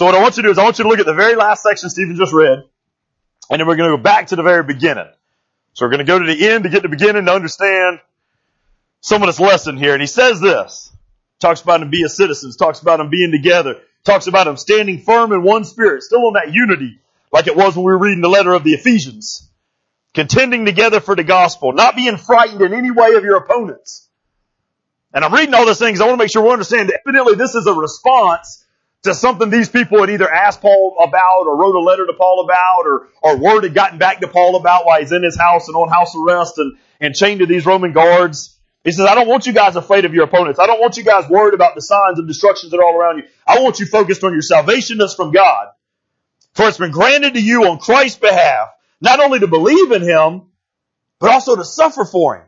So what I want you to do is I want you to look at the very last section Stephen just read, and then we're going to go back to the very beginning. So we're going to go to the end to get the beginning to understand some of this lesson here. And he says this, talks about them being citizens, talks about them being together, talks about them standing firm in one spirit, still on that unity, like it was when we were reading the letter of the Ephesians. Contending together for the gospel, not being frightened in any way of your opponents. And I'm reading all these things. I want to make sure we understand evidently this is a response to something these people had either asked Paul about or wrote a letter to Paul about or, or word had gotten back to Paul about while he's in his house and on house arrest and, and chained to these Roman guards. He says, I don't want you guys afraid of your opponents. I don't want you guys worried about the signs of destructions that are all around you. I want you focused on your salvation that's from God. For it's been granted to you on Christ's behalf not only to believe in him, but also to suffer for him.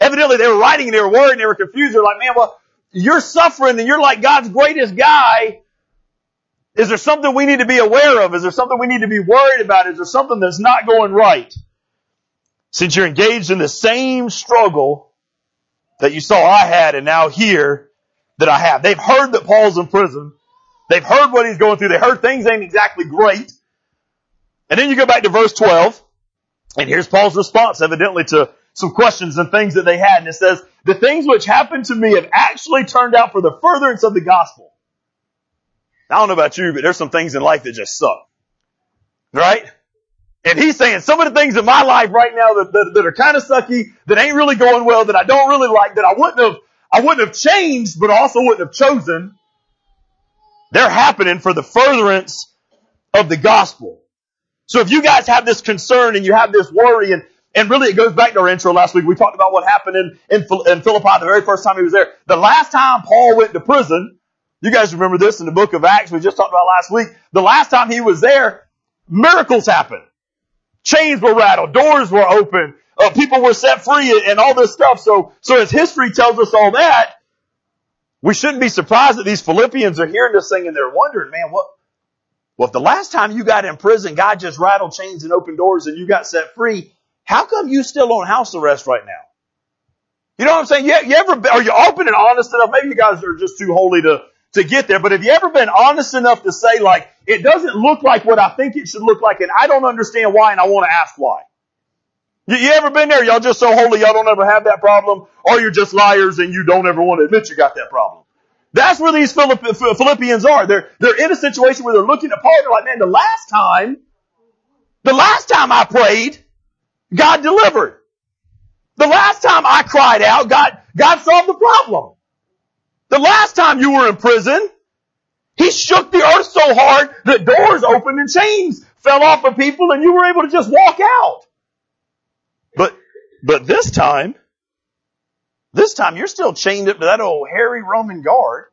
Evidently they were writing and they were worried and they were confused. They're like, man, well, you're suffering and you're like God's greatest guy. Is there something we need to be aware of? Is there something we need to be worried about? Is there something that's not going right? Since you're engaged in the same struggle that you saw I had and now here that I have. They've heard that Paul's in prison. They've heard what he's going through. They heard things ain't exactly great. And then you go back to verse 12, and here's Paul's response, evidently, to some questions and things that they had. And it says, the things which happened to me have actually turned out for the furtherance of the gospel. I don't know about you, but there's some things in life that just suck. Right? And he's saying some of the things in my life right now that, that, that are kind of sucky, that ain't really going well, that I don't really like, that I wouldn't have, I wouldn't have changed, but also wouldn't have chosen. They're happening for the furtherance of the gospel. So if you guys have this concern and you have this worry and, and really it goes back to our intro last week. We talked about what happened in, in, in Philippi the very first time he was there. The last time Paul went to prison, you guys remember this in the book of Acts we just talked about last week. The last time he was there, miracles happened. Chains were rattled, doors were opened, uh, people were set free and all this stuff. So, so as history tells us all that, we shouldn't be surprised that these Philippians are hearing this thing and they're wondering, man, what, well, if the last time you got in prison, God just rattled chains and opened doors and you got set free, how come you still on house arrest right now? You know what I'm saying? You, you ever, are you open and honest enough? Maybe you guys are just too holy to, to get there, but have you ever been honest enough to say like, it doesn't look like what I think it should look like and I don't understand why and I want to ask why? You, you ever been there? Y'all just so holy y'all don't ever have that problem or you're just liars and you don't ever want to admit you got that problem. That's where these Philippians are. They're, they're in a situation where they're looking at they're like, man, the last time, the last time I prayed, God delivered. The last time I cried out, God, God solved the problem. The last time you were in prison, He shook the earth so hard that doors opened and chains fell off of people and you were able to just walk out. But, but this time, this time you're still chained up to that old hairy Roman guard.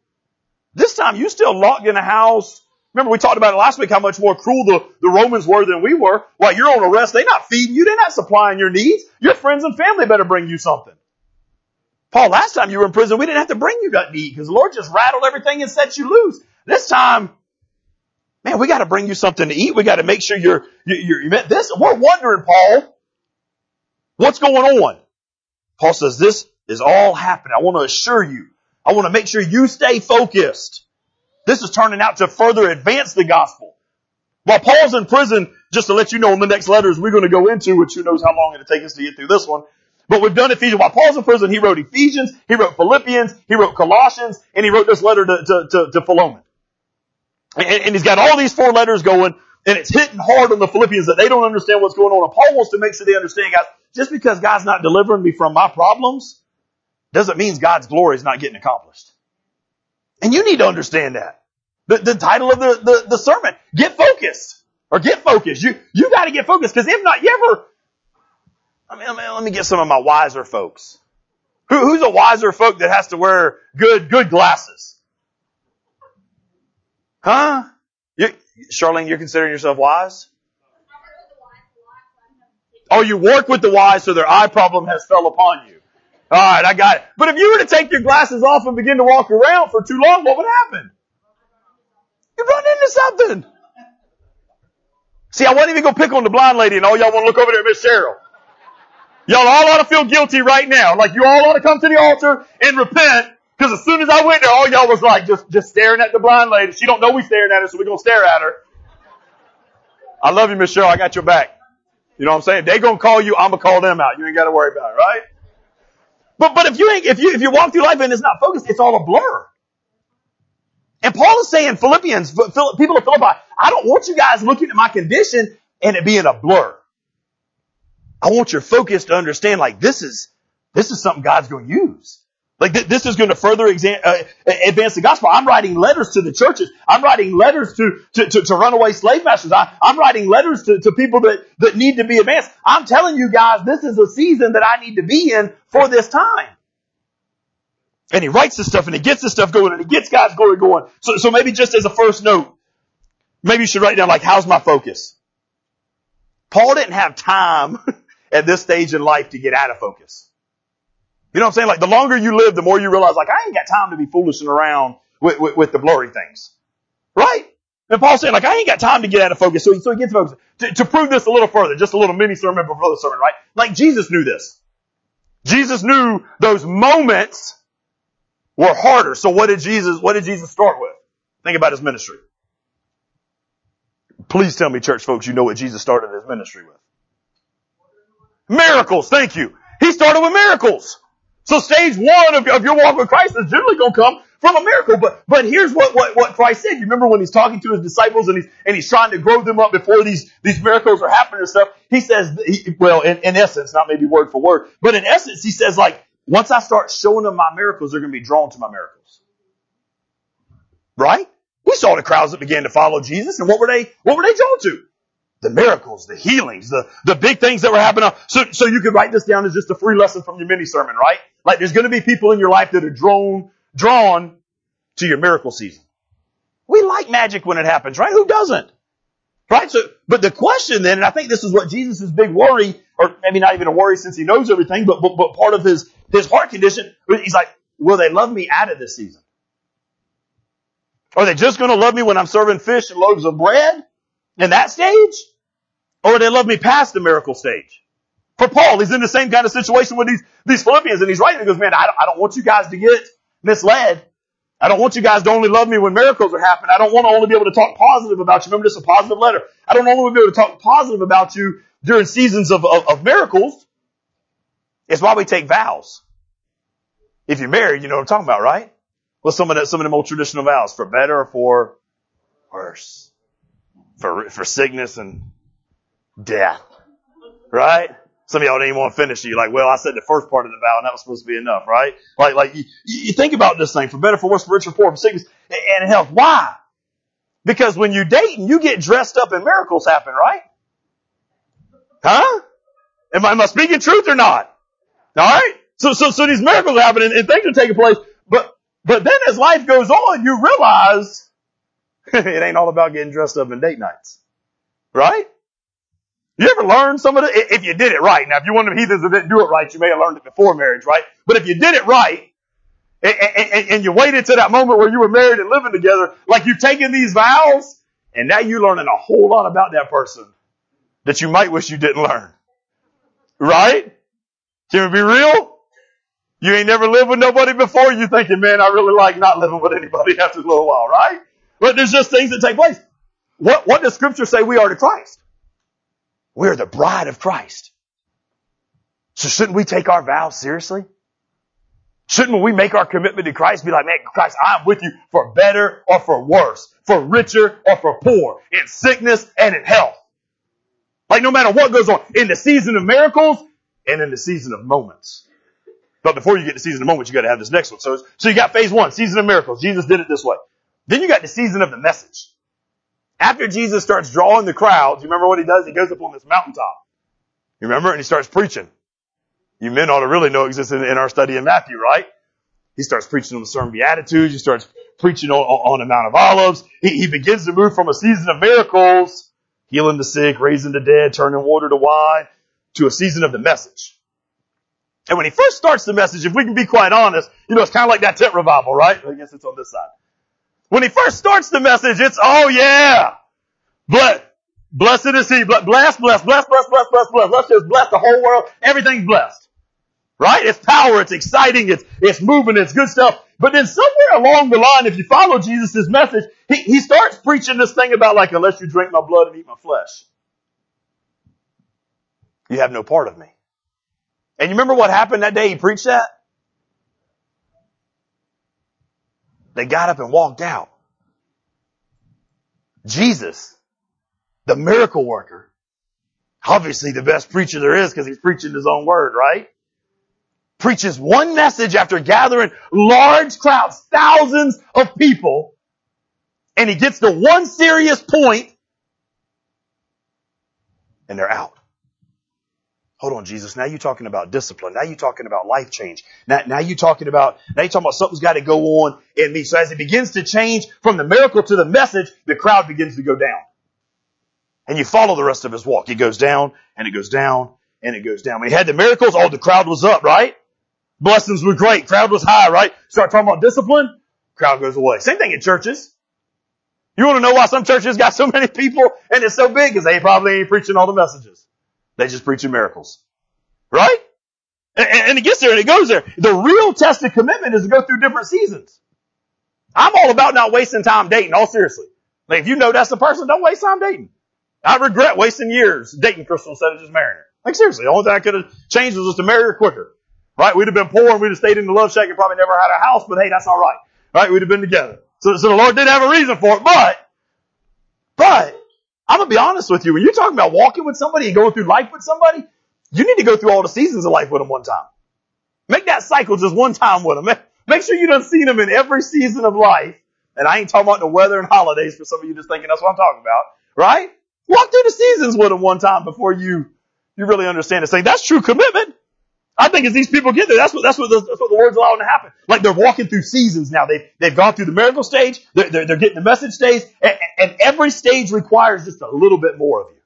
This time you're still locked in a house. Remember we talked about it last week how much more cruel the, the Romans were than we were. While you're on arrest, they're not feeding you, they're not supplying your needs. Your friends and family better bring you something. Paul, last time you were in prison, we didn't have to bring you nothing to eat because the Lord just rattled everything and set you loose. This time, man, we got to bring you something to eat. We got to make sure you're, you're, you're, this. We're wondering, Paul, what's going on? Paul says this is all happening. I want to assure you. I want to make sure you stay focused. This is turning out to further advance the gospel. While Paul's in prison, just to let you know in the next letters we're going to go into, which who knows how long it'll take us to get through this one. But we've done Ephesians. While Paul's in prison, he wrote Ephesians, he wrote Philippians, he wrote Colossians, and he wrote this letter to, to, to, to Philemon. And, and he's got all these four letters going, and it's hitting hard on the Philippians that they don't understand what's going on. And Paul wants to make sure they understand, guys, just because God's not delivering me from my problems, doesn't mean God's glory is not getting accomplished. And you need to understand that. The, the title of the, the, the sermon, get focused. Or get focused. You, you gotta get focused, because if not, you ever, I mean, let me get some of my wiser folks. Who, who's a wiser folk that has to wear good, good glasses? Huh? You, Charlene, you're considering yourself wise? Oh, you work with the wise so their eye problem has fell upon you. Alright, I got it. But if you were to take your glasses off and begin to walk around for too long, what would happen? You run into something. See, I wasn't even gonna pick on the blind lady and all y'all wanna look over there at Miss Cheryl. Y'all all ought to feel guilty right now. Like you all ought to come to the altar and repent Because as soon as I went there, all y'all was like just, just staring at the blind lady. She don't know we staring at her, so we're gonna stare at her. I love you, Miss Cheryl. I got your back. You know what I'm saying? They gonna call you, I'm gonna call them out. You ain't gotta worry about it, right? But, but if you ain't, if you, if you walk through life and it's not focused, it's all a blur. And Paul is saying, Philippians, people of Philippi, I don't want you guys looking at my condition and it being a blur. I want your focus to understand like this is, this is something God's going to use. Like th- this is going to further uh, advance the gospel. I'm writing letters to the churches. I'm writing letters to, to, to, to runaway slave masters. I, am writing letters to, to people that, that need to be advanced. I'm telling you guys, this is a season that I need to be in for this time. And he writes this stuff and he gets this stuff going and he gets God's glory going. So, so maybe just as a first note, maybe you should write down like, how's my focus? Paul didn't have time at this stage in life to get out of focus. You know what I'm saying? Like the longer you live, the more you realize like I ain't got time to be foolishing around with, with, with the blurry things. Right? And Paul's saying like I ain't got time to get out of focus. So he, so he gets focused. To, to prove this a little further, just a little mini sermon before the sermon, right? Like Jesus knew this. Jesus knew those moments were harder. So what did Jesus, what did Jesus start with? Think about his ministry. Please tell me, church folks, you know what Jesus started his ministry with. Miracles. Thank you. He started with miracles. So stage one of, of your walk with Christ is generally going to come from a miracle. But, but here's what, what, what Christ said. You remember when he's talking to his disciples and he's, and he's trying to grow them up before these, these miracles are happening and stuff. He says, he, well, in, in essence, not maybe word for word, but in essence, he says like, once I start showing them my miracles, they're going to be drawn to my miracles. Right? We saw the crowds that began to follow Jesus and what were they, what were they drawn to? The miracles, the healings, the, the big things that were happening. So, so you could write this down as just a free lesson from your mini sermon, right? Like there's going to be people in your life that are drawn, drawn to your miracle season. We like magic when it happens, right? Who doesn't? Right? So, but the question then, and I think this is what Jesus' big worry, or maybe not even a worry since he knows everything, but, but, but part of his, his heart condition, he's like, will they love me out of this season? Are they just going to love me when I'm serving fish and loaves of bread? In that stage? Or they love me past the miracle stage? For Paul, he's in the same kind of situation with these, these Philippians and he's writing, he goes, man, I don't, I don't want you guys to get misled. I don't want you guys to only love me when miracles are happening. I don't want to only be able to talk positive about you. Remember, this is a positive letter. I don't only want to be able to talk positive about you during seasons of, of, of miracles. It's why we take vows. If you're married, you know what I'm talking about, right? Well, some of the, some of the more traditional vows, for better or for worse for, for sickness and death. Right? Some of y'all didn't even want to finish it. You're like, well, I said the first part of the vow and that was supposed to be enough, right? Like, like you, you think about this thing for better, for worse, for richer, for poor, for sickness and health. Why? Because when you date and you get dressed up and miracles happen, right? Huh? Am I, am I speaking truth or not? Alright? So, so, so these miracles are happening and things are taking place, but, but then as life goes on, you realize it ain't all about getting dressed up in date nights. Right? You ever learn some of it? If you did it right. Now, if you're one of the heathens that didn't do it right, you may have learned it before marriage, right? But if you did it right, and, and, and you waited to that moment where you were married and living together, like you've taken these vows, and now you're learning a whole lot about that person that you might wish you didn't learn. Right? Can we be real? You ain't never lived with nobody before, you thinking, man, I really like not living with anybody after a little while, right? But there's just things that take place. What, what does scripture say we are to Christ? We're the bride of Christ. So shouldn't we take our vows seriously? Shouldn't we make our commitment to Christ be like, man, Christ, I'm with you for better or for worse, for richer or for poor, in sickness and in health. Like no matter what goes on, in the season of miracles and in the season of moments. But before you get to season of moments, you gotta have this next one. So, so you got phase one, season of miracles. Jesus did it this way. Then you got the season of the message. After Jesus starts drawing the crowds, you remember what he does? He goes up on this mountaintop. You remember? And he starts preaching. You men ought to really know exists in, our study in Matthew, right? He starts preaching on the sermon Beatitudes. He starts preaching on, on the Mount of Olives. He, he begins to move from a season of miracles, healing the sick, raising the dead, turning water to wine, to a season of the message. And when he first starts the message, if we can be quite honest, you know, it's kind of like that tent revival, right? I guess it's on this side. When he first starts the message, it's, oh yeah, but blessed is he, blessed, blessed, blessed, blessed, blessed, blessed, blessed, Let's just bless the whole world. Everything's blessed. Right? It's power, it's exciting, it's, it's moving, it's good stuff. But then somewhere along the line, if you follow Jesus' message, he, he starts preaching this thing about like, unless you drink my blood and eat my flesh, you have no part of me. And you remember what happened that day he preached that? They got up and walked out. Jesus, the miracle worker, obviously the best preacher there is because he's preaching his own word, right? preaches one message after gathering large crowds, thousands of people, and he gets to one serious point, and they're out. Hold on, Jesus. Now you're talking about discipline. Now you're talking about life change. Now, now you're talking about, now you're talking about something's got to go on in me. So as it begins to change from the miracle to the message, the crowd begins to go down. And you follow the rest of his walk. It goes down and it goes down and it goes down. When he had the miracles, oh, the crowd was up, right? Blessings were great. Crowd was high, right? Start talking about discipline, crowd goes away. Same thing in churches. You want to know why some churches got so many people and it's so big? Because they probably ain't preaching all the messages. They just preaching miracles. Right? And, and it gets there and it goes there. The real test of commitment is to go through different seasons. I'm all about not wasting time dating, all seriously. Like if you know that's the person, don't waste time dating. I regret wasting years dating Crystal instead of just marrying her. Like seriously, the only thing I could have changed was just to marry her quicker. Right? We'd have been poor and we'd have stayed in the love shack and probably never had a house, but hey, that's alright. Right? We'd have been together. So, so the Lord did have a reason for it, but, but, I'm gonna be honest with you. When you're talking about walking with somebody and going through life with somebody, you need to go through all the seasons of life with them one time. Make that cycle just one time with them. Make, sure you done seen them in every season of life. And I ain't talking about the weather and holidays for some of you just thinking that's what I'm talking about. Right? Walk through the seasons with them one time before you, you really understand this thing. That's true commitment. I think as these people get there, that's what that's what the, that's what the Lord's allowing to happen. Like they're walking through seasons now. They've they've gone through the miracle stage. They're they're, they're getting the message stage, and, and every stage requires just a little bit more of you.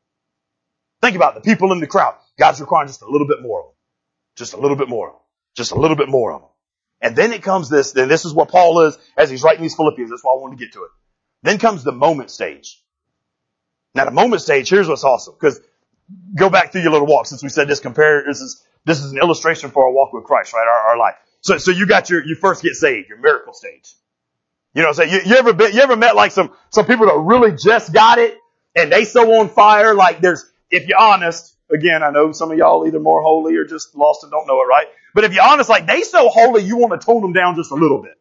Think about the people in the crowd. God's requiring just a little bit more of them, just a little bit more of them, just a little bit more of them. And then it comes this. Then this is what Paul is as he's writing these Philippians. That's why I wanted to get to it. Then comes the moment stage. Now the moment stage. Here's what's awesome because go back through your little walk since we said this compare this is this is an illustration for our walk with Christ, right? Our, our life. So, so you got your, you first get saved, your miracle stage. You know what I'm saying? You, you ever been, you ever met like some, some people that really just got it and they so on fire, like there's, if you're honest, again, I know some of y'all either more holy or just lost and don't know it, right? But if you're honest, like they so holy, you want to tone them down just a little bit.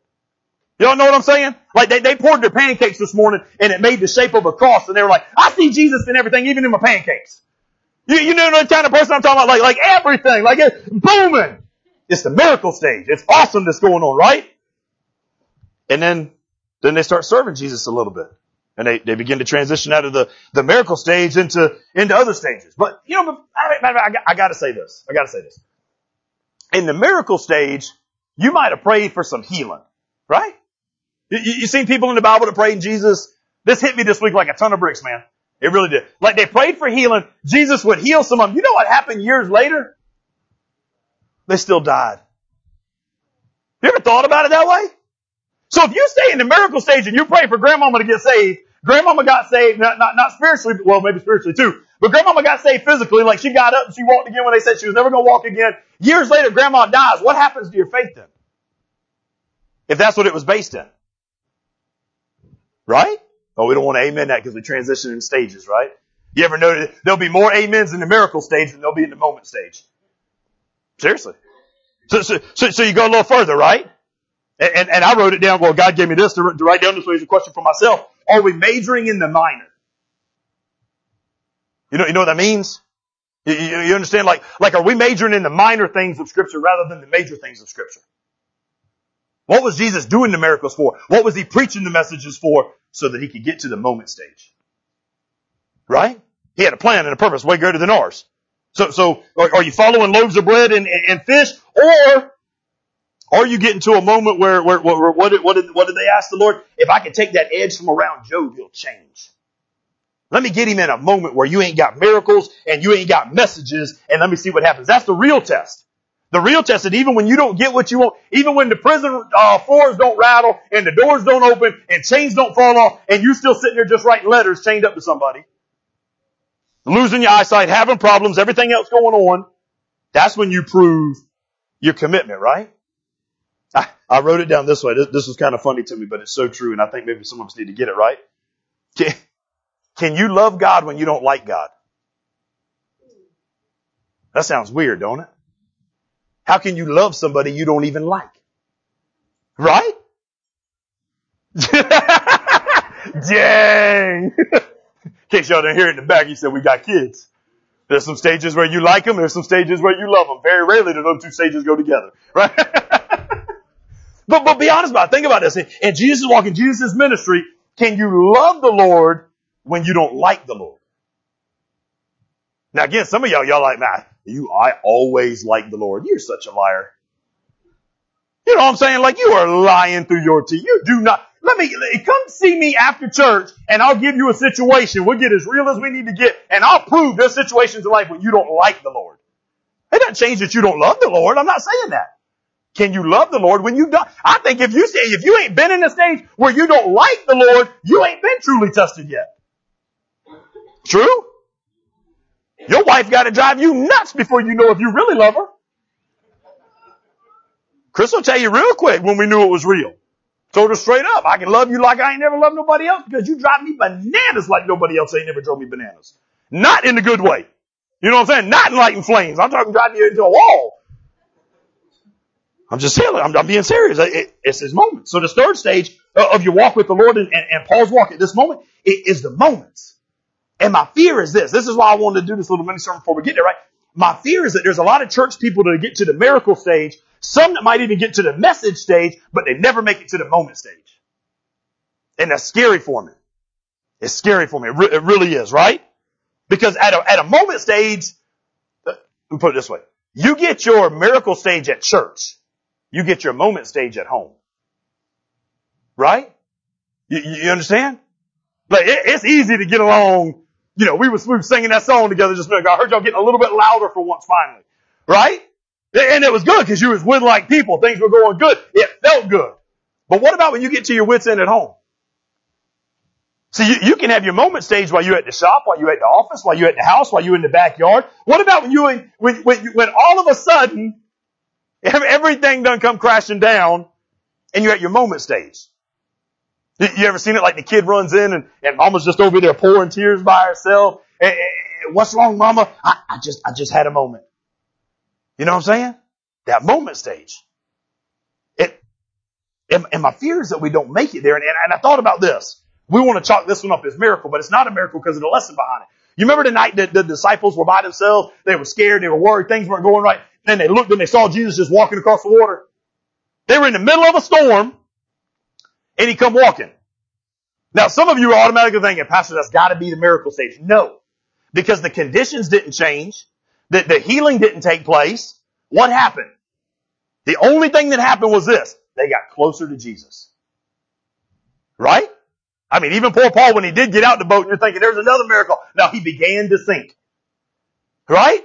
Don't know what I'm saying? Like they, they poured their pancakes this morning and it made the shape of a cross and they were like, I see Jesus in everything, even in my pancakes. You, you know the kind of person I'm talking about? Like, like everything, like it's booming. It's the miracle stage. It's awesome that's going on, right? And then, then they start serving Jesus a little bit. And they, they begin to transition out of the, the miracle stage into, into other stages. But, you know, I, I, I gotta say this. I gotta say this. In the miracle stage, you might have prayed for some healing, right? You, you seen people in the Bible that prayed in Jesus? This hit me this week like a ton of bricks, man. It really did. Like they prayed for healing. Jesus would heal some of them. You know what happened years later? They still died. You ever thought about it that way? So if you stay in the miracle stage and you pray for grandmama to get saved, grandmama got saved, not, not, not spiritually, well, maybe spiritually too, but grandmama got saved physically, like she got up and she walked again when they said she was never going to walk again. Years later, grandma dies. What happens to your faith then? If that's what it was based in. Right? Oh, we don't want to amen that because we transition in stages, right? You ever notice there'll be more amens in the miracle stage than there'll be in the moment stage? Seriously. So, so, so, so you go a little further, right? And, and, and I wrote it down. Well, God gave me this to, to write down this way a question for myself. Are we majoring in the minor? You know, you know what that means? You, you, you understand? Like, like, are we majoring in the minor things of scripture rather than the major things of scripture? What was Jesus doing the miracles for? What was he preaching the messages for? So that he could get to the moment stage. Right? He had a plan and a purpose way greater than ours. So, so are, you following loaves of bread and, and, fish, or are you getting to a moment where, where, where what, did, what, did, what did they ask the Lord? If I could take that edge from around Job, he'll change. Let me get him in a moment where you ain't got miracles and you ain't got messages, and let me see what happens. That's the real test. The real test is even when you don't get what you want, even when the prison uh, floors don't rattle and the doors don't open and chains don't fall off and you're still sitting there just writing letters chained up to somebody, losing your eyesight, having problems, everything else going on, that's when you prove your commitment, right? I, I wrote it down this way. This, this was kind of funny to me, but it's so true, and I think maybe some of us need to get it right. Can, can you love God when you don't like God? That sounds weird, don't it? How can you love somebody you don't even like? Right? Dang! In case y'all didn't hear it in the back, he said we got kids. There's some stages where you like them, there's some stages where you love them. Very rarely do those two stages go together, right? but, but be honest about it. Think about this. And Jesus walking Jesus' ministry. Can you love the Lord when you don't like the Lord? Now again, some of y'all, y'all like, man, you, I always like the Lord. You're such a liar. You know what I'm saying? Like you are lying through your teeth. You do not, let me, come see me after church and I'll give you a situation. We'll get as real as we need to get and I'll prove there's situations in life when you don't like the Lord. It doesn't change that you don't love the Lord. I'm not saying that. Can you love the Lord when you don't? I think if you say, if you ain't been in a stage where you don't like the Lord, you ain't been truly tested yet. True? Your wife got to drive you nuts before you know if you really love her. Chris will tell you real quick when we knew it was real. Told her straight up, I can love you like I ain't never loved nobody else because you drive me bananas like nobody else ain't never drove me bananas. Not in the good way. You know what I'm saying? Not in lighting flames. I'm talking driving you into a wall. I'm just saying, I'm, I'm being serious. It, it's his moment. So the third stage of your walk with the Lord and, and, and Paul's walk at this moment it is the moments. And my fear is this. This is why I wanted to do this little mini sermon before we get there, right? My fear is that there's a lot of church people that get to the miracle stage some that might even get to the message stage, but they never make it to the moment stage. And that's scary for me. It's scary for me. It, re- it really is, right? Because at a, at a moment stage, uh, let me put it this way. You get your miracle stage at church. You get your moment stage at home. Right? You, you understand? Like it, it's easy to get along. You know, we was, we were singing that song together just a minute ago. I heard y'all getting a little bit louder for once finally. Right? And it was good because you was with like people. Things were going good. It felt good. But what about when you get to your wits end at home? See, you, you can have your moment stage while you're at the shop, while you're at the office, while you're at the house, while you're in the backyard. What about when you, when, when, when all of a sudden, everything done come crashing down and you're at your moment stage? You ever seen it like the kid runs in and, and mama's just over there pouring tears by herself? And, and, what's wrong, mama? I, I just, I just had a moment. You know what I'm saying? That moment stage. It, and, and my fear is that we don't make it there. And, and, and I thought about this. We want to chalk this one up as miracle, but it's not a miracle because of the lesson behind it. You remember the night that the disciples were by themselves? They were scared. They were worried. Things weren't going right. Then they looked and they saw Jesus just walking across the water. They were in the middle of a storm and he come walking. Now some of you are automatically thinking, Pastor, that's gotta be the miracle stage. No. Because the conditions didn't change. The, the healing didn't take place. What happened? The only thing that happened was this. They got closer to Jesus. Right? I mean, even poor Paul, when he did get out the boat, you're thinking, there's another miracle. Now he began to sink. Right?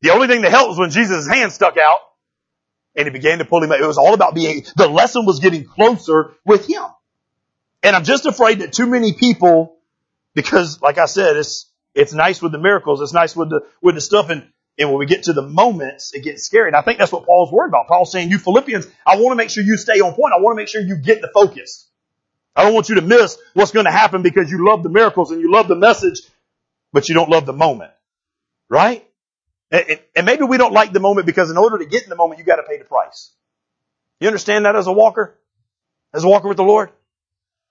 The only thing that helped was when Jesus' hand stuck out and he began to pull him out. It was all about being, the lesson was getting closer with him. And I'm just afraid that too many people, because like I said, it's, it's nice with the miracles. It's nice with the, with the stuff. And and when we get to the moments, it gets scary. And I think that's what Paul's worried about. Paul's saying, you Philippians, I want to make sure you stay on point. I want to make sure you get the focus. I don't want you to miss what's going to happen because you love the miracles and you love the message, but you don't love the moment. Right? And, and maybe we don't like the moment because in order to get in the moment, you got to pay the price. You understand that as a walker? As a walker with the Lord?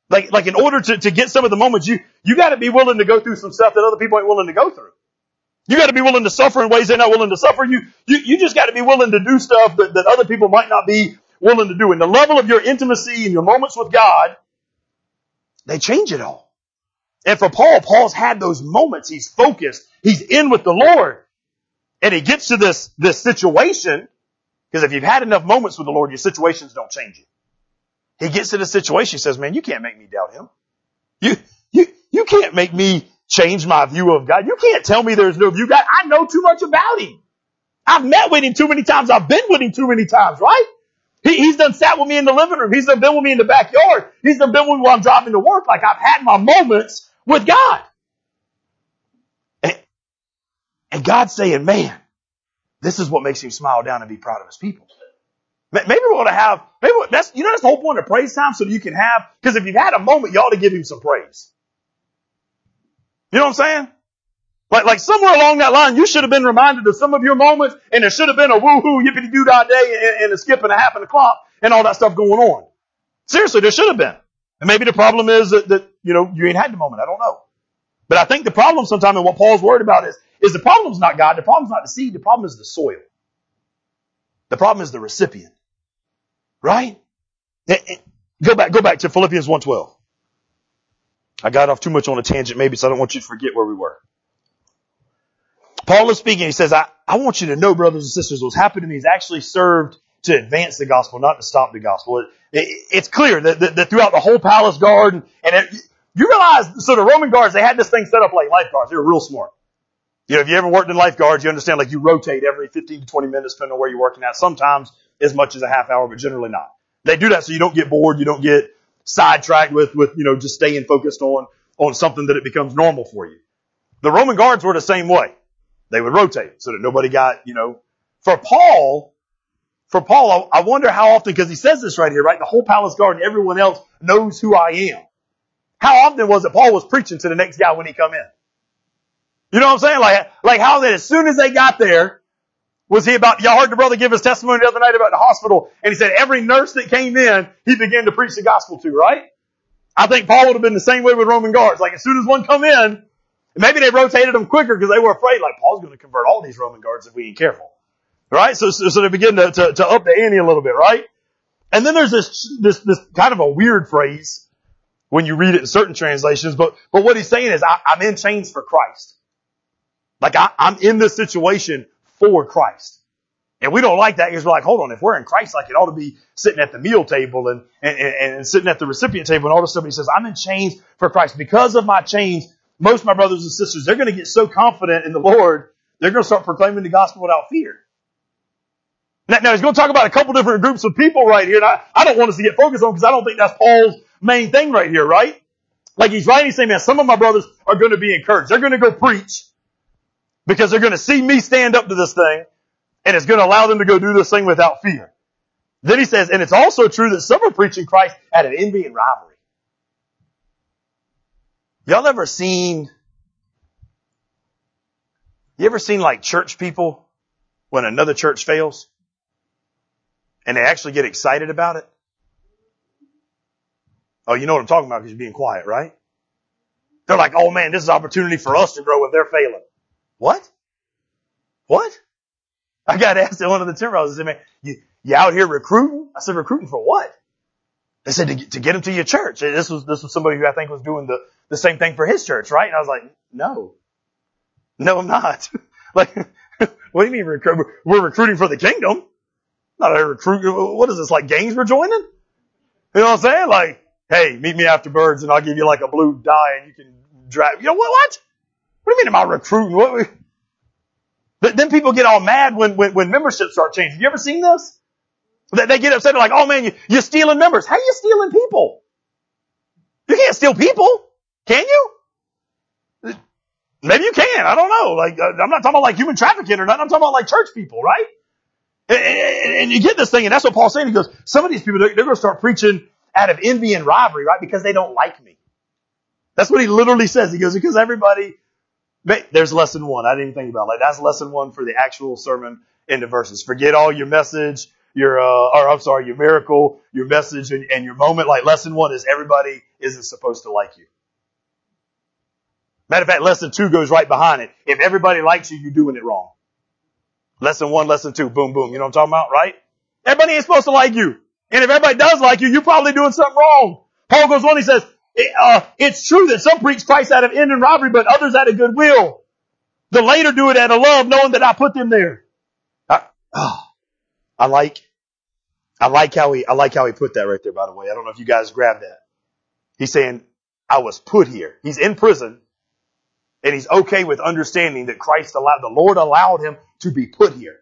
Like, like in order to, to get some of the moments, you, you got to be willing to go through some stuff that other people ain't willing to go through. You got to be willing to suffer in ways they're not willing to suffer. You, you, you just got to be willing to do stuff that, that other people might not be willing to do. And the level of your intimacy and your moments with God, they change it all. And for Paul, Paul's had those moments. He's focused. He's in with the Lord. And he gets to this, this situation, because if you've had enough moments with the Lord, your situations don't change you. He gets to the situation, he says, man, you can't make me doubt him. You, you, you can't make me change my view of God. You can't tell me there's no view God. I know too much about Him. I've met with Him too many times. I've been with Him too many times, right? He, he's done sat with me in the living room. He's done been with me in the backyard. He's done been with me while I'm driving to work. Like I've had my moments with God. And, and God's saying, man, this is what makes him smile down and be proud of his people. Maybe we ought to have, maybe that's, you know, that's the whole point of praise time so you can have, because if you've had a moment, you ought to give him some praise. You know what I'm saying? Like, like somewhere along that line, you should have been reminded of some of your moments, and there should have been a woohoo, yippity doo dah day, and, and a skip and a half and a clop, and all that stuff going on. Seriously, there should have been. And maybe the problem is that, that, you know, you ain't had the moment. I don't know. But I think the problem sometimes and what Paul's worried about is, is the problem's not God, the problem's not the seed, the problem is the soil. The problem is the recipient. Right? Go back, go back to Philippians 1.12. I got off too much on a tangent maybe, so I don't want you to forget where we were. Paul is speaking. He says, I, I want you to know, brothers and sisters, what's happened to me has actually served to advance the gospel, not to stop the gospel. It, it, it's clear that, that, that, throughout the whole palace garden, and, it, you realize, so the Roman guards, they had this thing set up like lifeguards. They were real smart. You know, if you ever worked in lifeguards, you understand like you rotate every 15 to 20 minutes depending on where you're working at. Sometimes as much as a half hour, but generally not. They do that so you don't get bored, you don't get sidetracked with, with, you know, just staying focused on, on something that it becomes normal for you. The Roman guards were the same way. They would rotate so that nobody got, you know, for Paul, for Paul, I wonder how often, because he says this right here, right? The whole palace guard and everyone else knows who I am. How often was it Paul was preaching to the next guy when he come in? You know what I'm saying? Like, like how that as soon as they got there, was he about, y'all heard the brother give his testimony the other night about the hospital, and he said every nurse that came in, he began to preach the gospel to, right? I think Paul would have been the same way with Roman guards. Like as soon as one come in, maybe they rotated them quicker because they were afraid, like Paul's going to convert all these Roman guards if we ain't careful. Right? So, so, so they begin to, to, to up the ante a little bit, right? And then there's this, this, this kind of a weird phrase when you read it in certain translations, but, but what he's saying is, I, I'm in chains for Christ. Like I, I'm in this situation for Christ. And we don't like that because we're like, hold on, if we're in Christ, like it ought to be sitting at the meal table and, and, and, and sitting at the recipient table and all this stuff. He says, I'm in chains for Christ. Because of my chains, most of my brothers and sisters, they're going to get so confident in the Lord, they're going to start proclaiming the gospel without fear. Now, now he's going to talk about a couple different groups of people right here, and I, I don't want us to get focused on because I don't think that's Paul's main thing right here, right? Like he's writing, he's saying, man, some of my brothers are going to be encouraged. They're going to go preach because they're going to see me stand up to this thing and it's going to allow them to go do this thing without fear. Then he says, and it's also true that some are preaching Christ at an envy and rivalry. Y'all ever seen, you ever seen like church people when another church fails? And they actually get excited about it? Oh, you know what I'm talking about because you're being quiet, right? They're like, oh man, this is opportunity for us to grow if they're failing. What? What? I got asked at one of the timber houses, I said, man, you, you out here recruiting? I said, recruiting for what? They said to, to get them to your church. This was, this was somebody who I think was doing the, the same thing for his church, right? And I was like, no. No, I'm not. like, what do you mean recruit? We're recruiting for the kingdom. Not a recruit. What is this, like gangs we're joining? You know what I'm saying? Like, hey, meet me after birds and I'll give you like a blue dye and you can drive, you know what, what? What do you mean am I recruiting? What? But then people get all mad when, when, when memberships start changing. You ever seen this? They, they get upset. They're like, oh man, you, you're stealing members. How are you stealing people? You can't steal people. Can you? Maybe you can. I don't know. Like, uh, I'm not talking about like human trafficking or nothing. I'm talking about like church people, right? And, and, and you get this thing, and that's what Paul's saying. He goes, some of these people, they're, they're going to start preaching out of envy and rivalry, right? Because they don't like me. That's what he literally says. He goes, because everybody there's lesson one. I didn't even think about it. that's lesson one for the actual sermon in the verses. Forget all your message, your uh, or I'm sorry, your miracle, your message, and, and your moment. Like lesson one is everybody isn't supposed to like you. Matter of fact, lesson two goes right behind it. If everybody likes you, you're doing it wrong. Lesson one, lesson two, boom, boom. You know what I'm talking about, right? Everybody ain't supposed to like you. And if everybody does like you, you're probably doing something wrong. Paul goes on, he says, uh, it's true that some preach Christ out of end and robbery, but others out of goodwill. The later do it out of love, knowing that I put them there. I, oh, I like, I like how he, I like how he put that right there, by the way. I don't know if you guys grabbed that. He's saying, I was put here. He's in prison and he's okay with understanding that Christ allowed, the Lord allowed him to be put here.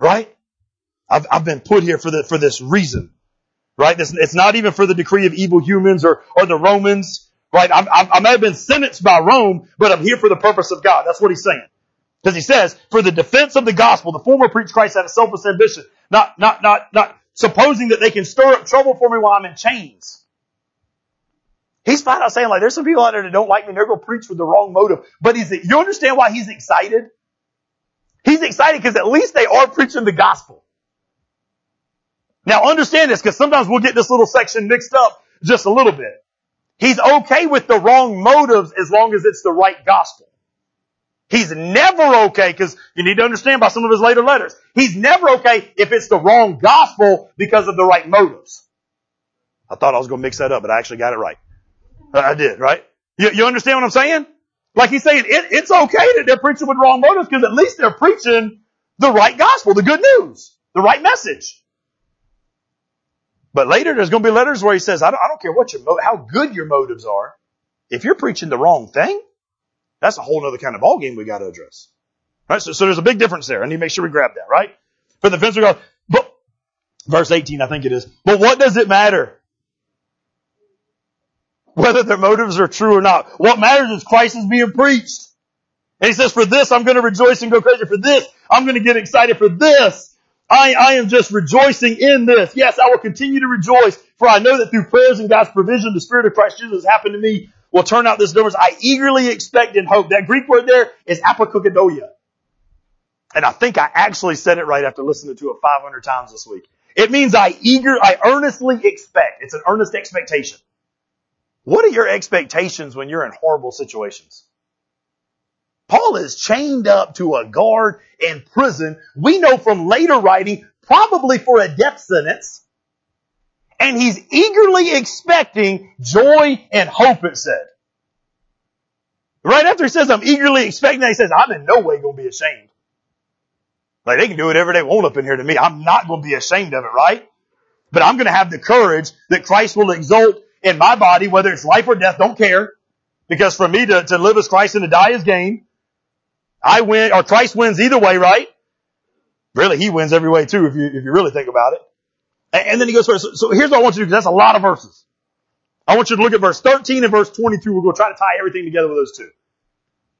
Right? I've, I've been put here for the, for this reason. Right? It's, it's not even for the decree of evil humans or, or the Romans. Right? I, I, I may have been sentenced by Rome, but I'm here for the purpose of God. That's what he's saying. Because he says, for the defense of the gospel, the former preached Christ out of selfish ambition, not, not, not, not supposing that they can stir up trouble for me while I'm in chains. He's fine out saying like, there's some people out there that don't like me. They're going to preach with the wrong motive. But it, you understand why he's excited? He's excited because at least they are preaching the gospel. Now understand this because sometimes we'll get this little section mixed up just a little bit. He's okay with the wrong motives as long as it's the right gospel. He's never okay, because you need to understand by some of his later letters, he's never okay if it's the wrong gospel because of the right motives. I thought I was going to mix that up, but I actually got it right. I did, right? You, you understand what I'm saying? Like he's saying, it, it's okay that they're preaching with wrong motives because at least they're preaching the right gospel, the good news, the right message. But later there's going to be letters where he says, I don't, I don't care what your, how good your motives are. If you're preaching the wrong thing, that's a whole other kind of ballgame we got to address. Right? So, so there's a big difference there. I need to make sure we grab that, right? For the fence, we go, but, verse 18, I think it is. But what does it matter? Whether their motives are true or not. What matters is Christ is being preached. And he says, for this, I'm going to rejoice and go crazy. For this, I'm going to get excited. For this, I, I am just rejoicing in this. Yes, I will continue to rejoice, for I know that through prayers and God's provision, the Spirit of Christ Jesus has happened to me will turn out this numbers. I eagerly expect and hope. That Greek word there is apokaradokia. And I think I actually said it right after listening to it 500 times this week. It means I eager, I earnestly expect. It's an earnest expectation. What are your expectations when you're in horrible situations? Paul is chained up to a guard in prison. We know from later writing, probably for a death sentence and he's eagerly expecting joy and hope, it said. Right after he says, I'm eagerly expecting that, he says, I'm in no way going to be ashamed. Like they can do whatever they want up in here to me. I'm not going to be ashamed of it, right? But I'm going to have the courage that Christ will exult in my body, whether it's life or death, don't care. Because for me to, to live as Christ and to die is gain. I win, or Christ wins either way, right? Really, he wins every way too, if you, if you really think about it. And then he goes first. So here's what I want you to do, because that's a lot of verses. I want you to look at verse 13 and verse 22. We're going to try to tie everything together with those two.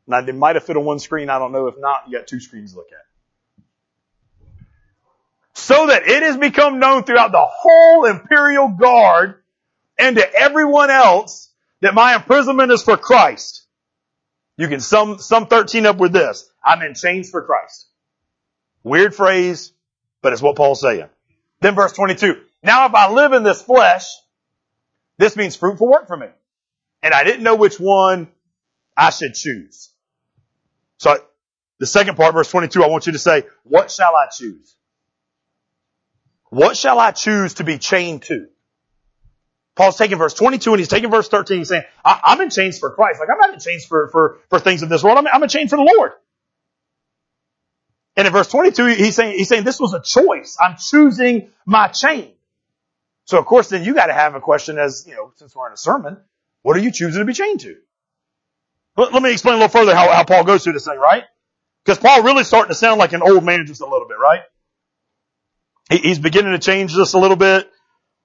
Now, they might have fit on one screen. I don't know. If not, you got two screens to look at. So that it has become known throughout the whole imperial guard and to everyone else that my imprisonment is for Christ. You can sum, sum 13 up with this. I'm in chains for Christ. Weird phrase, but it's what Paul's saying. Then verse 22. Now if I live in this flesh, this means fruitful work for me. And I didn't know which one I should choose. So the second part, verse 22, I want you to say, what shall I choose? What shall I choose to be chained to? Paul's taking verse 22 and he's taking verse 13. He's saying, I, am in chains for Christ. Like I'm not in chains for, for, for things of this world. I'm, I'm in chains for the Lord. And in verse 22, he's saying, he's saying this was a choice. I'm choosing my chain. So of course, then you got to have a question as, you know, since we're in a sermon, what are you choosing to be chained to? Let, let me explain a little further how, how Paul goes through this thing, right? Because Paul really starting to sound like an old man just a little bit, right? He, he's beginning to change this a little bit.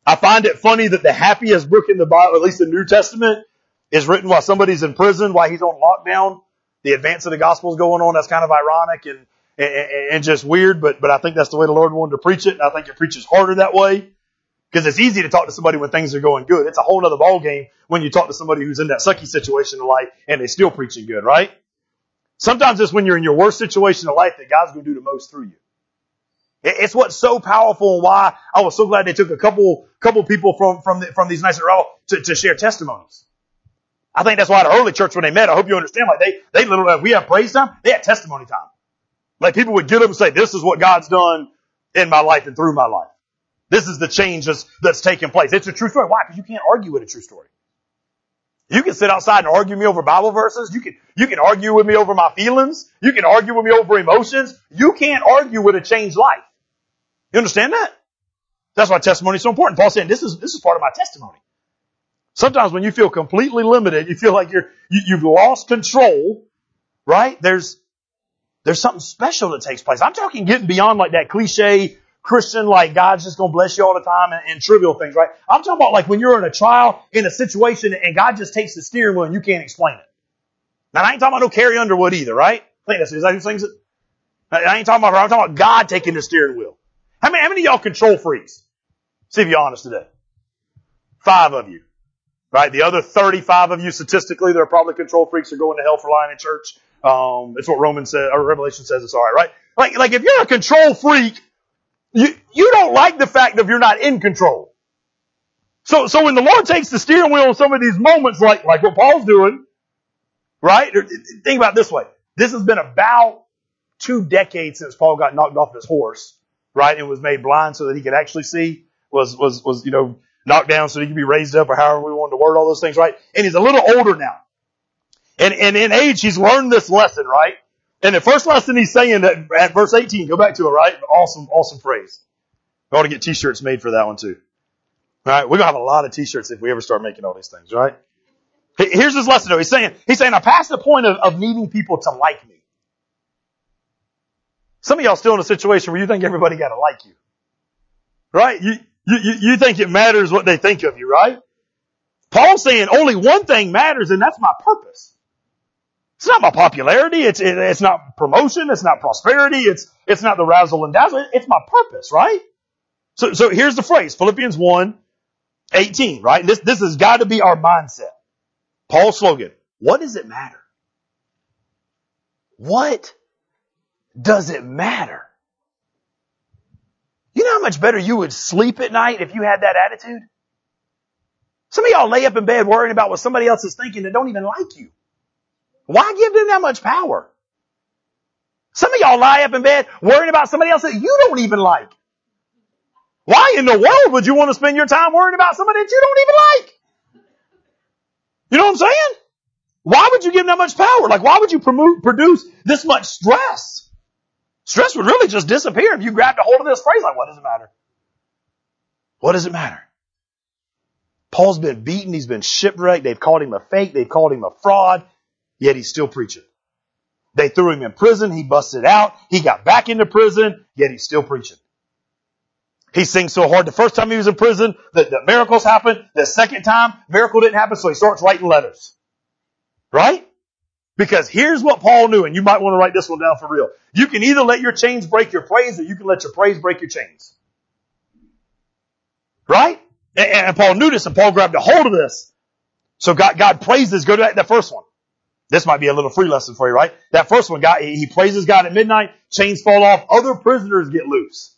I find it funny that the happiest book in the Bible, at least the New Testament, is written while somebody's in prison, while he's on lockdown. The advance of the gospel is going on. That's kind of ironic and and, and just weird, but, but I think that's the way the Lord wanted to preach it. And I think it preaches harder that way. Because it's easy to talk to somebody when things are going good. It's a whole other ball game when you talk to somebody who's in that sucky situation in life and they're still preaching good, right? Sometimes it's when you're in your worst situation in life that God's going to do the most through you. It's what's so powerful and why I was so glad they took a couple, couple people from, from, the, from these nicer to, to share testimonies. I think that's why the early church when they met, I hope you understand, like they, they literally, we have praise time, they had testimony time. Like people would get up and say, this is what God's done in my life and through my life. This is the change that's, that's taking place. It's a true story. Why? Because you can't argue with a true story. You can sit outside and argue me over Bible verses. You can, you can argue with me over my feelings. You can argue with me over emotions. You can't argue with a changed life. You understand that? That's why testimony is so important. Paul saying this is, this is part of my testimony. Sometimes when you feel completely limited, you feel like you're, you, you've lost control, right? There's, there's something special that takes place. I'm talking getting beyond like that cliche Christian, like God's just gonna bless you all the time and, and, trivial things, right? I'm talking about like when you're in a trial, in a situation, and God just takes the steering wheel and you can't explain it. Now I ain't talking about no Carrie Underwood either, right? I think that's, is that who sings it? I ain't talking about her. I'm talking about God taking the steering wheel. How many, how many of y'all control freaks? See if you're honest today. Five of you. Right? The other 35 of you statistically, they're probably control freaks are going to hell for lying in church. Um, it's what Romans says, or Revelation says it's alright, right? Like, like if you're a control freak, you, you don't like the fact that you're not in control. So, so when the Lord takes the steering wheel in some of these moments, like, like what Paul's doing, right? Think about this way. This has been about two decades since Paul got knocked off his horse, right? And was made blind so that he could actually see, was, was, was, you know, knocked down so he could be raised up or however we wanted to word all those things, right? And he's a little older now. And, and in age, he's learned this lesson, right? And the first lesson he's saying that at verse 18, go back to it, right? Awesome, awesome phrase. We ought to get t-shirts made for that one too. All right? We're going to have a lot of t-shirts if we ever start making all these things, right? Here's his lesson though. He's saying, he's saying, I passed the point of, of needing people to like me. Some of y'all still in a situation where you think everybody got to like you. Right? You, you, you think it matters what they think of you, right? Paul's saying only one thing matters and that's my purpose. It's not my popularity. It's, it, it's not promotion. It's not prosperity. It's, it's not the razzle and dazzle. It's my purpose, right? So, so here's the phrase, Philippians 1, 18, right? This, this has got to be our mindset. Paul's slogan, what does it matter? What does it matter? You know how much better you would sleep at night if you had that attitude? Some of y'all lay up in bed worrying about what somebody else is thinking that don't even like you. Why give them that much power? Some of y'all lie up in bed worrying about somebody else that you don't even like. Why in the world would you want to spend your time worrying about somebody that you don't even like? You know what I'm saying? Why would you give them that much power? Like, why would you promote, produce this much stress? Stress would really just disappear if you grabbed a hold of this phrase like, what does it matter? What does it matter? Paul's been beaten. He's been shipwrecked. They've called him a fake. They've called him a fraud. Yet he's still preaching. They threw him in prison. He busted out. He got back into prison. Yet he's still preaching. He sings so hard the first time he was in prison that the miracles happened. The second time, miracle didn't happen, so he starts writing letters. Right? Because here's what Paul knew, and you might want to write this one down for real. You can either let your chains break your praise, or you can let your praise break your chains. Right? And, and Paul knew this, and Paul grabbed a hold of this. So God, God praises, go to that, that first one. This might be a little free lesson for you, right? That first one, God, he praises God at midnight, chains fall off, other prisoners get loose.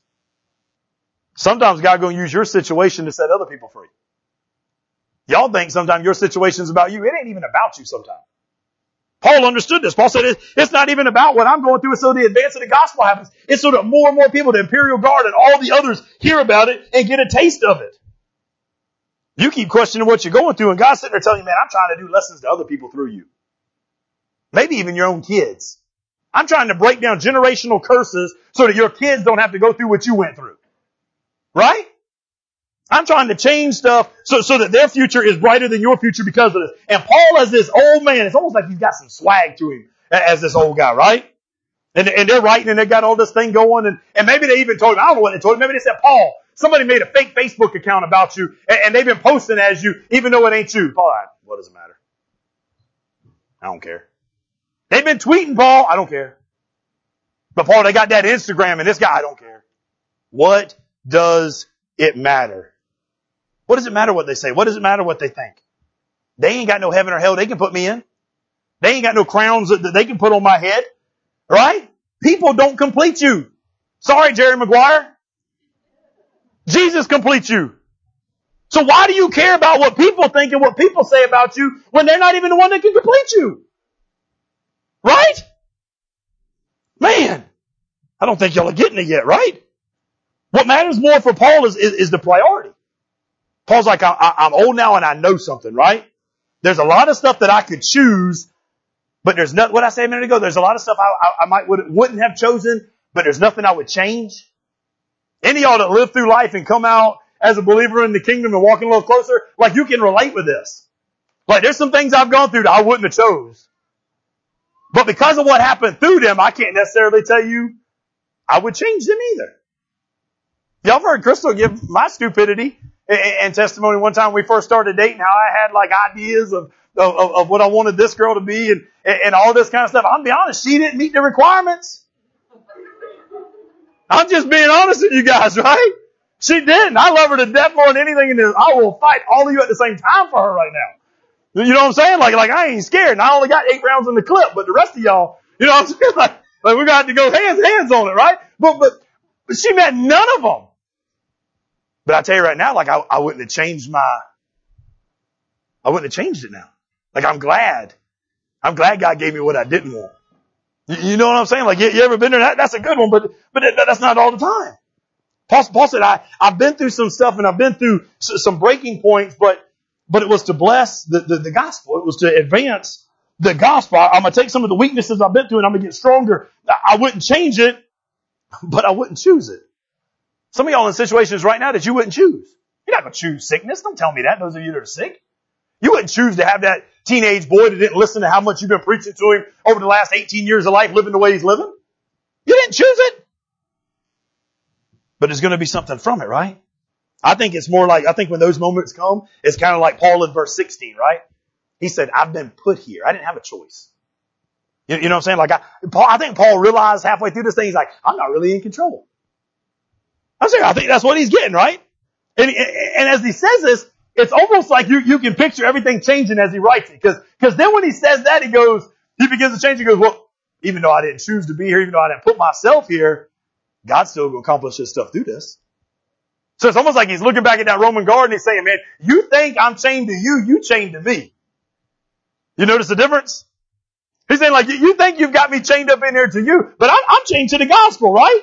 Sometimes God gonna use your situation to set other people free. Y'all think sometimes your situation is about you. It ain't even about you sometimes. Paul understood this. Paul said it's not even about what I'm going through. It's so the advance of the gospel happens. It's so that more and more people, the imperial guard and all the others hear about it and get a taste of it. You keep questioning what you're going through and God's sitting there telling you, man, I'm trying to do lessons to other people through you. Maybe even your own kids. I'm trying to break down generational curses so that your kids don't have to go through what you went through. Right? I'm trying to change stuff so, so that their future is brighter than your future because of this. And Paul as this old man, it's almost like he's got some swag to him as this old guy, right? And, and they're writing and they got all this thing going and, and maybe they even told him, I don't know what they told him, maybe they said, Paul, somebody made a fake Facebook account about you and, and they've been posting as you, even though it ain't you. Paul, what does it matter? I don't care. They've been tweeting Paul, I don't care. But Paul, they got that Instagram and this guy, I don't care. What does it matter? What does it matter what they say? What does it matter what they think? They ain't got no heaven or hell they can put me in. They ain't got no crowns that they can put on my head. Right? People don't complete you. Sorry, Jerry Maguire. Jesus completes you. So why do you care about what people think and what people say about you when they're not even the one that can complete you? Right? Man, I don't think y'all are getting it yet, right? What matters more for Paul is, is, is the priority. Paul's like, I, am old now and I know something, right? There's a lot of stuff that I could choose, but there's not, what I said a minute ago, there's a lot of stuff I, I, I might, would, wouldn't have chosen, but there's nothing I would change. Any of y'all that live through life and come out as a believer in the kingdom and walking a little closer, like you can relate with this. Like there's some things I've gone through that I wouldn't have chose. But because of what happened through them, I can't necessarily tell you I would change them either. Y'all heard Crystal give my stupidity and testimony one time we first started dating, how I had like ideas of, of, of what I wanted this girl to be and, and all this kind of stuff. I'm be honest, she didn't meet the requirements. I'm just being honest with you guys, right? She didn't. I love her to death more than anything in this. I will fight all of you at the same time for her right now. You know what I'm saying? Like, like I ain't scared. And I only got eight rounds in the clip, but the rest of y'all, you know what I'm saying? Like, like we got to go hands, hands on it, right? But, but, but she met none of them. But I tell you right now, like I, I wouldn't have changed my, I wouldn't have changed it now. Like I'm glad. I'm glad God gave me what I didn't want. You, you know what I'm saying? Like you, you ever been there? That, that's a good one, but, but that, that's not all the time. Paul, Paul said, I, I've been through some stuff and I've been through some breaking points, but, but it was to bless the, the, the gospel. It was to advance the gospel. I'm going to take some of the weaknesses I've been through and I'm going to get stronger. I wouldn't change it, but I wouldn't choose it. Some of y'all in situations right now that you wouldn't choose. You're not going to choose sickness. Don't tell me that. Those of you that are sick. You wouldn't choose to have that teenage boy that didn't listen to how much you've been preaching to him over the last 18 years of life living the way he's living. You didn't choose it. But there's going to be something from it, right? I think it's more like, I think when those moments come, it's kind of like Paul in verse 16, right? He said, I've been put here. I didn't have a choice. You, you know what I'm saying? Like I, Paul, I think Paul realized halfway through this thing, he's like, I'm not really in control. I'm saying, I think that's what he's getting, right? And, and as he says this, it's almost like you, you can picture everything changing as he writes it. Cause, cause then when he says that, he goes, he begins to change. He goes, well, even though I didn't choose to be here, even though I didn't put myself here, God's still going to accomplish his stuff through this. So it's almost like he's looking back at that Roman guard and he's saying, man, you think I'm chained to you, you chained to me. You notice the difference? He's saying like, you think you've got me chained up in here to you, but I'm, I'm chained to the gospel, right?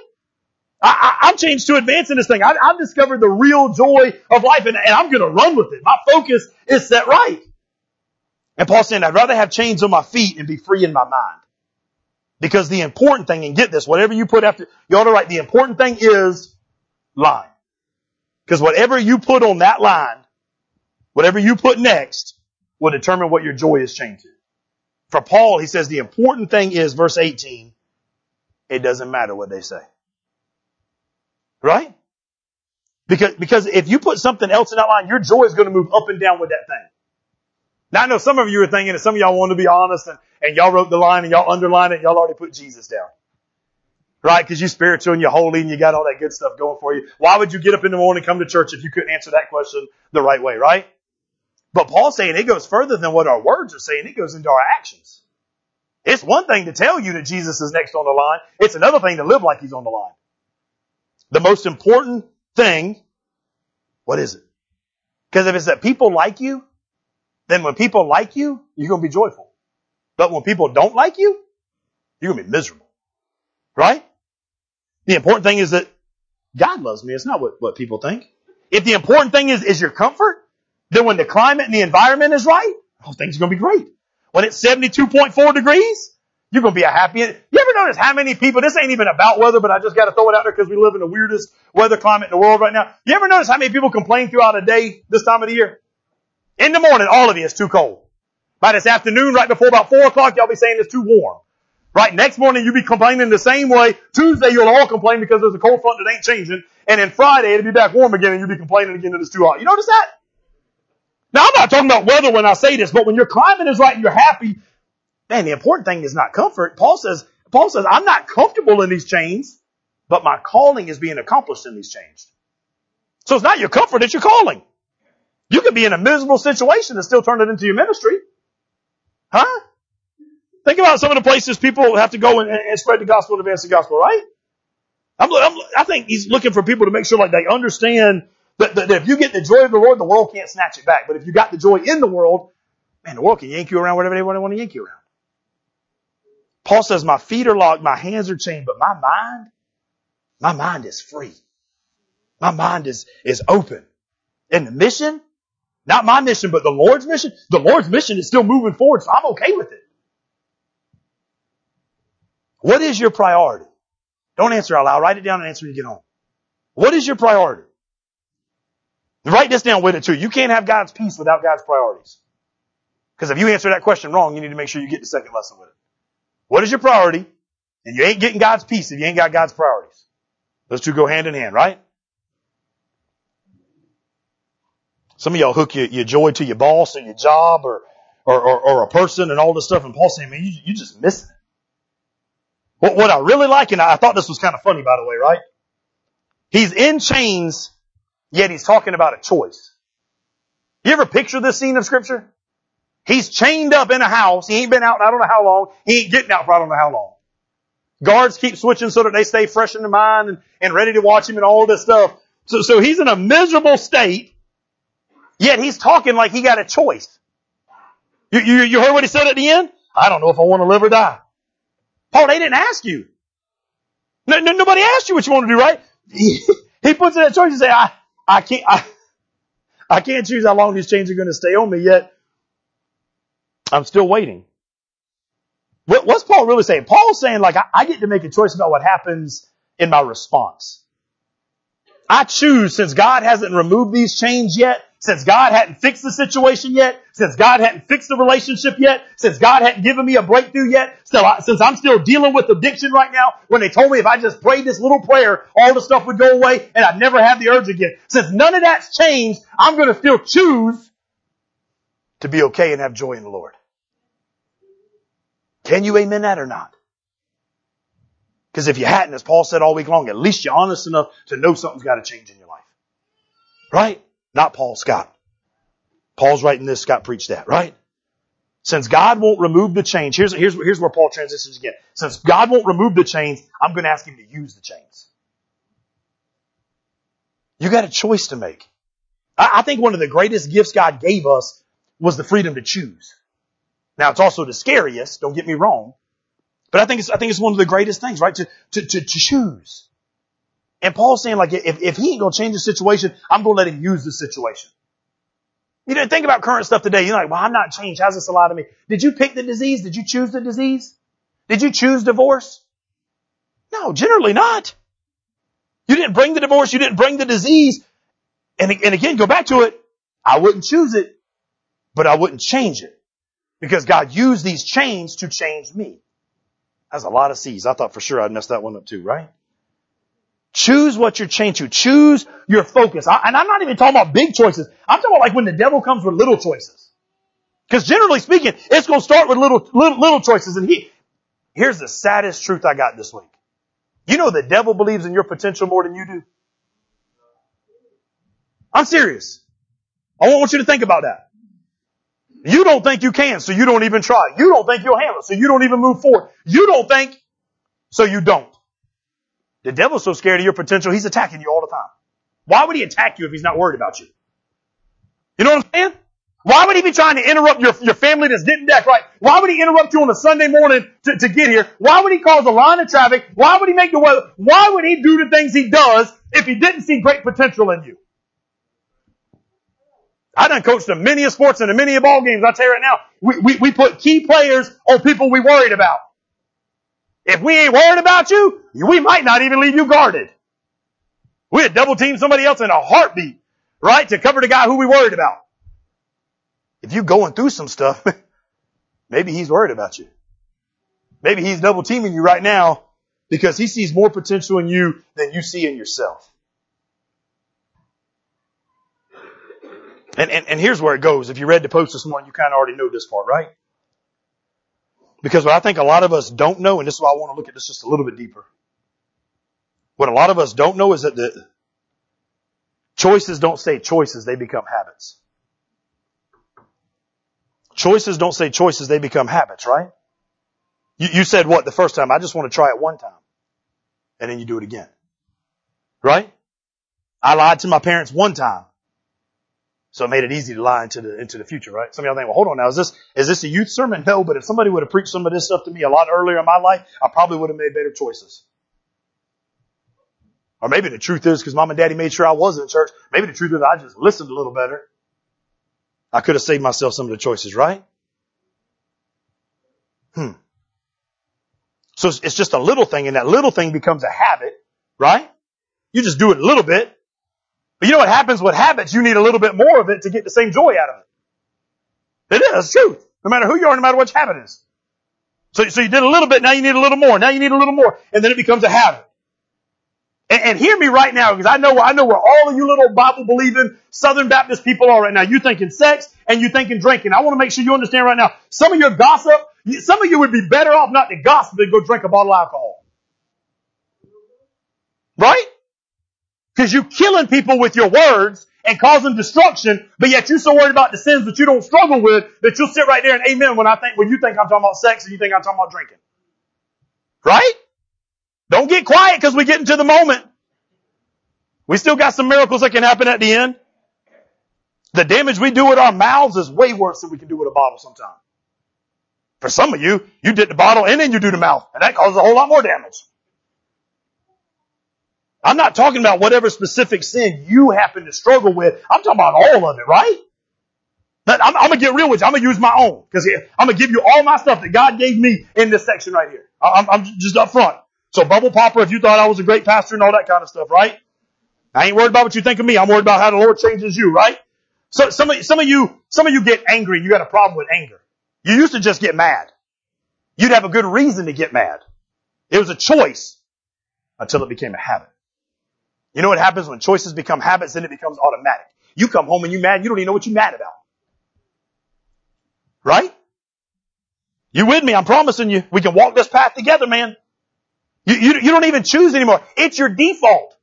I, am changed to advance in this thing. I, have discovered the real joy of life and, and I'm going to run with it. My focus is set right. And Paul's saying, I'd rather have chains on my feet and be free in my mind. Because the important thing, and get this, whatever you put after, you ought to write, the important thing is line. Because whatever you put on that line, whatever you put next, will determine what your joy is chained to. For Paul, he says the important thing is, verse 18, it doesn't matter what they say. Right? Because, because if you put something else in that line, your joy is going to move up and down with that thing. Now I know some of you are thinking that some of y'all want to be honest and, and y'all wrote the line and y'all underlined it and y'all already put Jesus down. Right? Because you're spiritual and you're holy and you got all that good stuff going for you. Why would you get up in the morning and come to church if you couldn't answer that question the right way, right? But Paul's saying it goes further than what our words are saying. It goes into our actions. It's one thing to tell you that Jesus is next on the line. It's another thing to live like he's on the line. The most important thing, what is it? Because if it's that people like you, then when people like you, you're going to be joyful. But when people don't like you, you're going to be miserable. Right? The important thing is that God loves me. It's not what, what people think. If the important thing is, is your comfort, then when the climate and the environment is right, oh, things are going to be great. When it's 72.4 degrees, you're going to be a happy. You ever notice how many people, this ain't even about weather, but I just got to throw it out there because we live in the weirdest weather climate in the world right now. You ever notice how many people complain throughout a day this time of the year? In the morning, all of you, it's too cold. By this afternoon, right before about four o'clock, y'all be saying it's too warm. Right? Next morning, you be complaining the same way. Tuesday, you'll all complain because there's a cold front that ain't changing. And then Friday, it'll be back warm again and you'll be complaining again that it's too hot. You notice that? Now, I'm not talking about weather when I say this, but when your climate is right and you're happy, man, the important thing is not comfort. Paul says, Paul says, I'm not comfortable in these chains, but my calling is being accomplished in these chains. So it's not your comfort, it's your calling. You could be in a miserable situation and still turn it into your ministry. Huh? Think about some of the places people have to go and, and spread the gospel and advance the gospel, right? I'm, I'm, i think he's looking for people to make sure like they understand that, that, that, if you get the joy of the Lord, the world can't snatch it back. But if you got the joy in the world, man, the world can yank you around whatever they want to yank you around. Paul says, my feet are locked, my hands are chained, but my mind, my mind is free. My mind is, is open. And the mission, not my mission, but the Lord's mission, the Lord's mission is still moving forward, so I'm okay with it. What is your priority? Don't answer out loud. Write it down and answer when you get home. What is your priority? Write this down with it too. You can't have God's peace without God's priorities. Because if you answer that question wrong, you need to make sure you get the second lesson with it. What is your priority? And you ain't getting God's peace if you ain't got God's priorities. Those two go hand in hand, right? Some of y'all hook your, your joy to your boss or your job or, or, or, or a person and all this stuff. And Paul's saying, man, you, you just miss it. What, what I really like, and I thought this was kind of funny, by the way, right? He's in chains Yet he's talking about a choice. You ever picture this scene of scripture? He's chained up in a house. He ain't been out I don't know how long. He ain't getting out for I don't know how long. Guards keep switching so that they stay fresh in the mind and, and ready to watch him and all this stuff. So, so he's in a miserable state, yet he's talking like he got a choice. You, you, you heard what he said at the end? I don't know if I want to live or die. Paul, they didn't ask you. No, no, nobody asked you what you want to do, right? He, he puts in that choice and say, I, I can't, I, I can't choose how long these chains are going to stay on me yet. I'm still waiting. What, what's Paul really saying? Paul's saying like, I, I get to make a choice about what happens in my response. I choose since God hasn't removed these chains yet, since God hadn't fixed the situation yet, since God hadn't fixed the relationship yet, since God hadn't given me a breakthrough yet, so I, since I'm still dealing with addiction right now, when they told me if I just prayed this little prayer, all the stuff would go away and I'd never have the urge again. Since none of that's changed, I'm going to still choose to be okay and have joy in the Lord. Can you amen that or not? Because if you hadn't, as Paul said all week long, at least you're honest enough to know something's got to change in your life. Right? Not Paul, Scott. Paul's writing this, Scott preached that, right? Since God won't remove the chains, here's, here's, here's where Paul transitions again. Since God won't remove the chains, I'm going to ask him to use the chains. You got a choice to make. I, I think one of the greatest gifts God gave us was the freedom to choose. Now it's also the scariest, don't get me wrong, but I think it's, I think it's one of the greatest things, right? To, to, to, to choose. And Paul's saying like, if, if he ain't gonna change the situation, I'm gonna let him use the situation. You know, think about current stuff today. You're like, well, I'm not changed. How's this apply to me? Did you pick the disease? Did you choose the disease? Did you choose divorce? No, generally not. You didn't bring the divorce. You didn't bring the disease. And, and again, go back to it. I wouldn't choose it, but I wouldn't change it because God used these chains to change me. That's a lot of C's. I thought for sure I'd mess that one up too, right? Choose what you're chained to. Choose your focus. I, and I'm not even talking about big choices. I'm talking about like when the devil comes with little choices. Because generally speaking, it's going to start with little, little, little choices. And he, here's the saddest truth I got this week. You know the devil believes in your potential more than you do. I'm serious. I want you to think about that. You don't think you can, so you don't even try. You don't think you'll handle it, so you don't even move forward. You don't think, so you don't. The devil's so scared of your potential, he's attacking you all the time. Why would he attack you if he's not worried about you? You know what I'm saying? Why would he be trying to interrupt your, your family that's getting decked right? Why would he interrupt you on a Sunday morning to, to get here? Why would he cause a line of traffic? Why would he make the weather? Why would he do the things he does if he didn't see great potential in you? I done coached in many sports and in many ball games. I tell you right now, we, we, we put key players on people we worried about. If we ain't worried about you, we might not even leave you guarded. We'd double team somebody else in a heartbeat, right? To cover the guy who we worried about. If you going through some stuff, maybe he's worried about you. Maybe he's double teaming you right now because he sees more potential in you than you see in yourself. And, and, and here's where it goes. If you read the post this morning, you kind of already know this part, right? Because what I think a lot of us don't know, and this is why I want to look at this just a little bit deeper. What a lot of us don't know is that the choices don't stay choices, they become habits. Choices don't say choices, they become habits, right? You, you said what the first time? I just want to try it one time. And then you do it again. Right? I lied to my parents one time. So it made it easy to lie into the, into the future, right? Some of y'all think, well, hold on now. Is this, is this a youth sermon? No, but if somebody would have preached some of this stuff to me a lot earlier in my life, I probably would have made better choices. Or maybe the truth is because mom and daddy made sure I was in church. Maybe the truth is I just listened a little better. I could have saved myself some of the choices, right? Hmm. So it's just a little thing and that little thing becomes a habit, right? You just do it a little bit but you know what happens with habits? You need a little bit more of it to get the same joy out of it. It is truth. No matter who you are, no matter which habit is. So, so you did a little bit, now you need a little more, now you need a little more, and then it becomes a habit. And, and hear me right now, because I know, I know where all of you little Bible believing Southern Baptist people are right now. You thinking sex and you thinking drinking. I want to make sure you understand right now. Some of your gossip, some of you would be better off not to gossip than go drink a bottle of alcohol. Because you killing people with your words and causing destruction, but yet you're so worried about the sins that you don't struggle with that you'll sit right there and amen when I think, when you think I'm talking about sex and you think I'm talking about drinking. Right? Don't get quiet because we get into the moment. We still got some miracles that can happen at the end. The damage we do with our mouths is way worse than we can do with a bottle sometimes. For some of you, you did the bottle and then you do the mouth, and that causes a whole lot more damage. I'm not talking about whatever specific sin you happen to struggle with. I'm talking about all of it, right? I'm, I'm gonna get real with you. I'm gonna use my own because I'm gonna give you all my stuff that God gave me in this section right here. I'm, I'm just up front. So bubble popper, if you thought I was a great pastor and all that kind of stuff, right? I ain't worried about what you think of me. I'm worried about how the Lord changes you, right? So some of, some of you, some of you get angry. You got a problem with anger. You used to just get mad. You'd have a good reason to get mad. It was a choice until it became a habit. You know what happens when choices become habits, then it becomes automatic. You come home and you're mad, you don't even know what you're mad about. Right? You with me? I'm promising you. We can walk this path together, man. You, you, you don't even choose anymore. It's your default.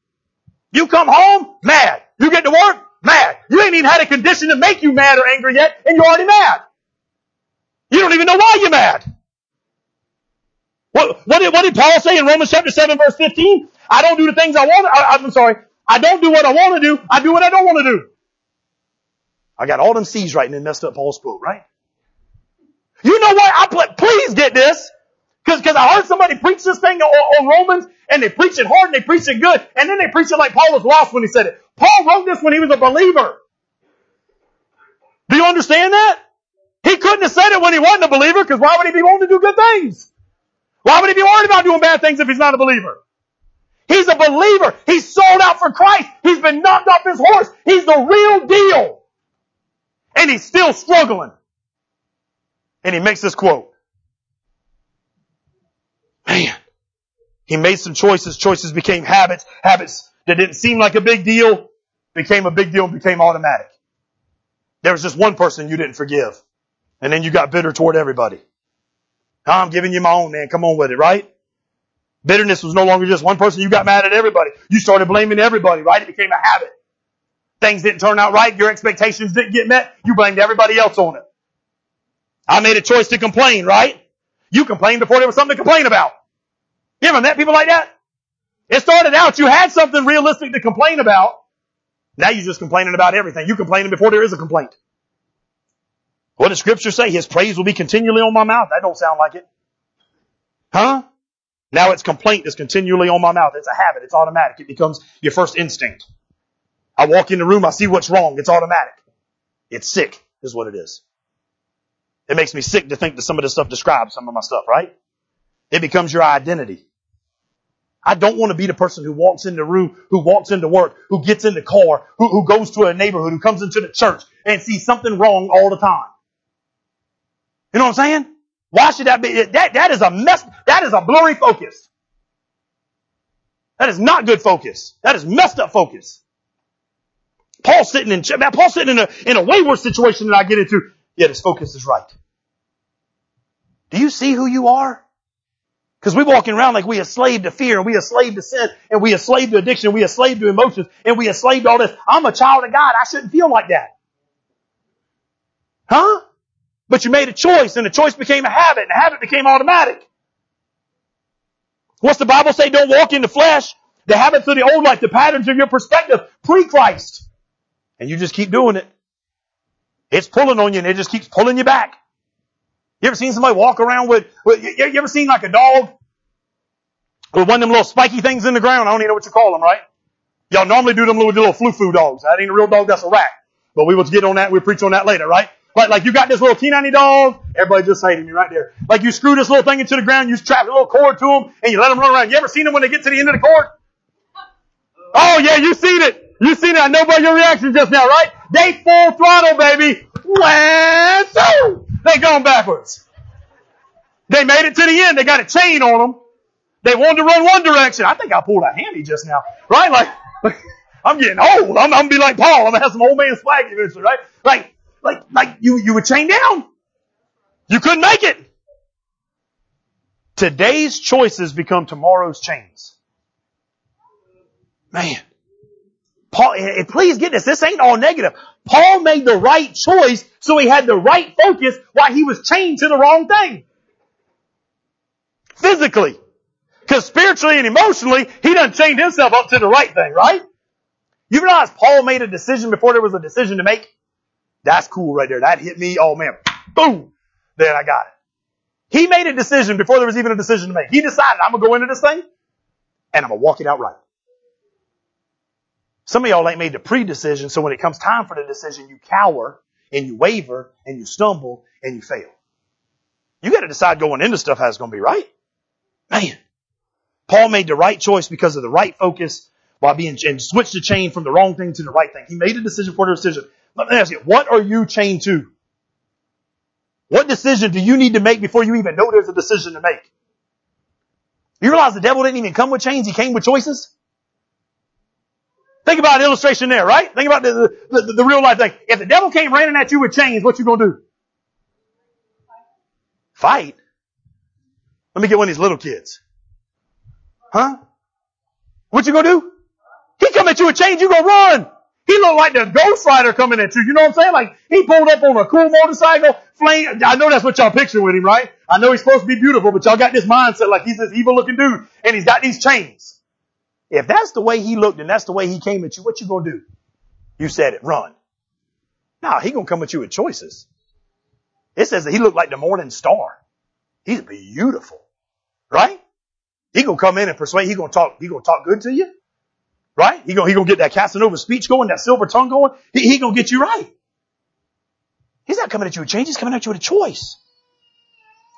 You come home, mad. You get to work, mad. You ain't even had a condition to make you mad or angry yet, and you're already mad. You don't even know why you're mad. What, what, did, what did Paul say in Romans chapter 7 verse 15? I don't do the things I want. I, I'm sorry. I don't do what I want to do. I do what I don't want to do. I got all them C's right and then messed up Paul's quote, right? You know what? I play, please get this. Cause, cause I heard somebody preach this thing on, on Romans and they preach it hard and they preach it good and then they preach it like Paul was lost when he said it. Paul wrote this when he was a believer. Do you understand that? He couldn't have said it when he wasn't a believer because why would he be wanting to do good things? Why would he be worried about doing bad things if he's not a believer? He's a believer. He's sold out for Christ. He's been knocked off his horse. He's the real deal. And he's still struggling. And he makes this quote. Man. He made some choices. Choices became habits. Habits that didn't seem like a big deal became a big deal and became automatic. There was just one person you didn't forgive. And then you got bitter toward everybody. I'm giving you my own, man. Come on with it, right? Bitterness was no longer just one person. You got mad at everybody. You started blaming everybody, right? It became a habit. Things didn't turn out right. Your expectations didn't get met. You blamed everybody else on it. I made a choice to complain, right? You complained before there was something to complain about. You ever met people like that? It started out, you had something realistic to complain about. Now you're just complaining about everything. You complaining before there is a complaint. What does scripture say? His praise will be continually on my mouth. That don't sound like it. Huh? Now it's complaint is continually on my mouth. It's a habit. It's automatic. It becomes your first instinct. I walk in the room, I see what's wrong. It's automatic. It's sick, is what it is. It makes me sick to think that some of this stuff describes some of my stuff, right? It becomes your identity. I don't want to be the person who walks in the room, who walks into work, who gets in the car, who, who goes to a neighborhood, who comes into the church and sees something wrong all the time. You know what I'm saying? Why should that be? That, that is a mess. That is a blurry focus. That is not good focus. That is messed up focus. Paul's sitting in, Paul's sitting in a, in a way worse situation than I get into, yet his focus is right. Do you see who you are? Because we're walking around like we are slave to fear and we are slave to sin and we are slave to addiction and we are slave to emotions and we are slave to all this. I'm a child of God. I shouldn't feel like that. Huh? But you made a choice and the choice became a habit and the habit became automatic. What's the Bible say? Don't walk in the flesh. The habits of the old life, the patterns of your perspective, pre-Christ. And you just keep doing it. It's pulling on you and it just keeps pulling you back. You ever seen somebody walk around with, you, ever seen like a dog with one of them little spiky things in the ground? I don't even know what you call them, right? Y'all normally do them with little flu-flu dogs. That ain't a real dog, that's a rat. But we will get on that, we'll preach on that later, right? Like, like you got this little teeny dog. Everybody just hated me right there. Like you screw this little thing into the ground, you strap a little cord to them, and you let them run around. You ever seen them when they get to the end of the cord? Oh yeah, you seen it. You seen it. I know by your reaction just now, right? They full throttle, baby. Wah, They going backwards. They made it to the end. They got a chain on them. They wanted to run one direction. I think I pulled a handy just now, right? Like, like I'm getting old. I'm, I'm gonna be like Paul. I'm gonna have some old man swag eventually, right? Like, like, like you, you were chained down. You couldn't make it. Today's choices become tomorrow's chains. Man. Paul, eh, please get this. This ain't all negative. Paul made the right choice, so he had the right focus while he was chained to the wrong thing. Physically. Cause spiritually and emotionally, he done chained himself up to the right thing, right? You realize Paul made a decision before there was a decision to make? That's cool right there. That hit me. Oh man. Boom. Then I got it. He made a decision before there was even a decision to make. He decided, I'm gonna go into this thing and I'm gonna walk it out right. Some of y'all ain't made the pre-decision, so when it comes time for the decision, you cower and you waver and you stumble and you fail. You gotta decide going into stuff how it's gonna be right. Man. Paul made the right choice because of the right focus while being, and switched the chain from the wrong thing to the right thing. He made a decision for the decision. Let me ask you, what are you chained to? What decision do you need to make before you even know there's a decision to make? You realize the devil didn't even come with chains, he came with choices? Think about an illustration there, right? Think about the, the, the, the real life thing. If the devil came running at you with chains, what you gonna do? Fight? Let me get one of these little kids. Huh? What you gonna do? He come at you with chains, you gonna run. He looked like the Ghost Rider coming at you. You know what I'm saying? Like he pulled up on a cool motorcycle, flame. I know that's what y'all picture with him, right? I know he's supposed to be beautiful, but y'all got this mindset like he's this evil looking dude, and he's got these chains. If that's the way he looked and that's the way he came at you, what you gonna do? You said it, run. Now he gonna come at you with choices. It says that he looked like the morning star. He's beautiful, right? He gonna come in and persuade. He gonna talk. He gonna talk good to you, right? He gonna he gonna get that Casanova speech going, that silver tongue going. He, he gonna get you right. He's not coming at you with change. He's coming at you with a choice.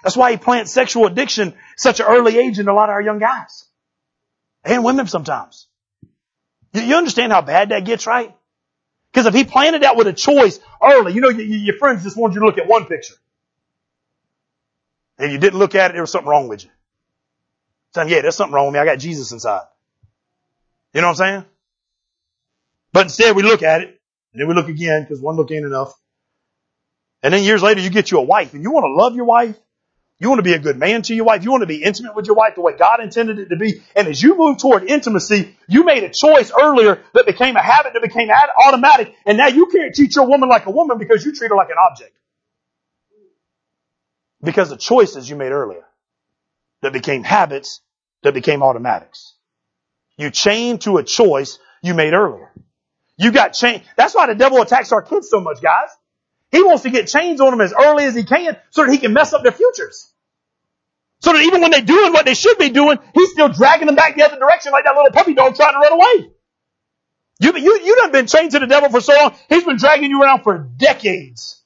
That's why he plants sexual addiction such an early age in a lot of our young guys and women sometimes. You, you understand how bad that gets, right? Because if he planted that with a choice early, you know, your friends just wanted you to look at one picture. And you didn't look at it, there was something wrong with you. Saying, yeah, there's something wrong with me. I got Jesus inside. You know what I'm saying? But instead we look at it, and then we look again, because one look ain't enough. And then years later you get you a wife, and you want to love your wife. You want to be a good man to your wife. You want to be intimate with your wife the way God intended it to be. And as you move toward intimacy, you made a choice earlier that became a habit that became automatic. And now you can't treat your woman like a woman because you treat her like an object. Because of choices you made earlier that became habits that became automatics. You chained to a choice you made earlier. You got chained. That's why the devil attacks our kids so much, guys. He wants to get chains on them as early as he can so that he can mess up their futures. So that even when they're doing what they should be doing, he's still dragging them back the other direction like that little puppy dog trying to run away. You, you, you done been chained to the devil for so long, he's been dragging you around for decades.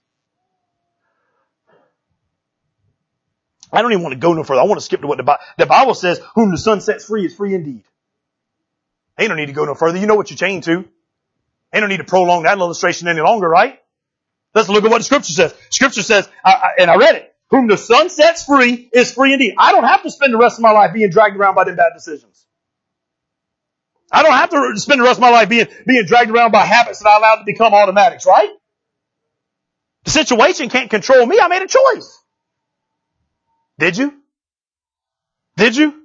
I don't even want to go no further. I want to skip to what the Bible, the Bible says, whom the Son sets free is free indeed. Ain't no need to go no further. You know what you're chained to. Ain't no need to prolong that illustration any longer, right? Let's look at what the scripture says. Scripture says, and I read it, whom the Son sets free is free indeed. I don't have to spend the rest of my life being dragged around by them bad decisions. I don't have to spend the rest of my life being, being dragged around by habits that I allowed to become automatics, right? The situation can't control me. I made a choice. Did you? Did you?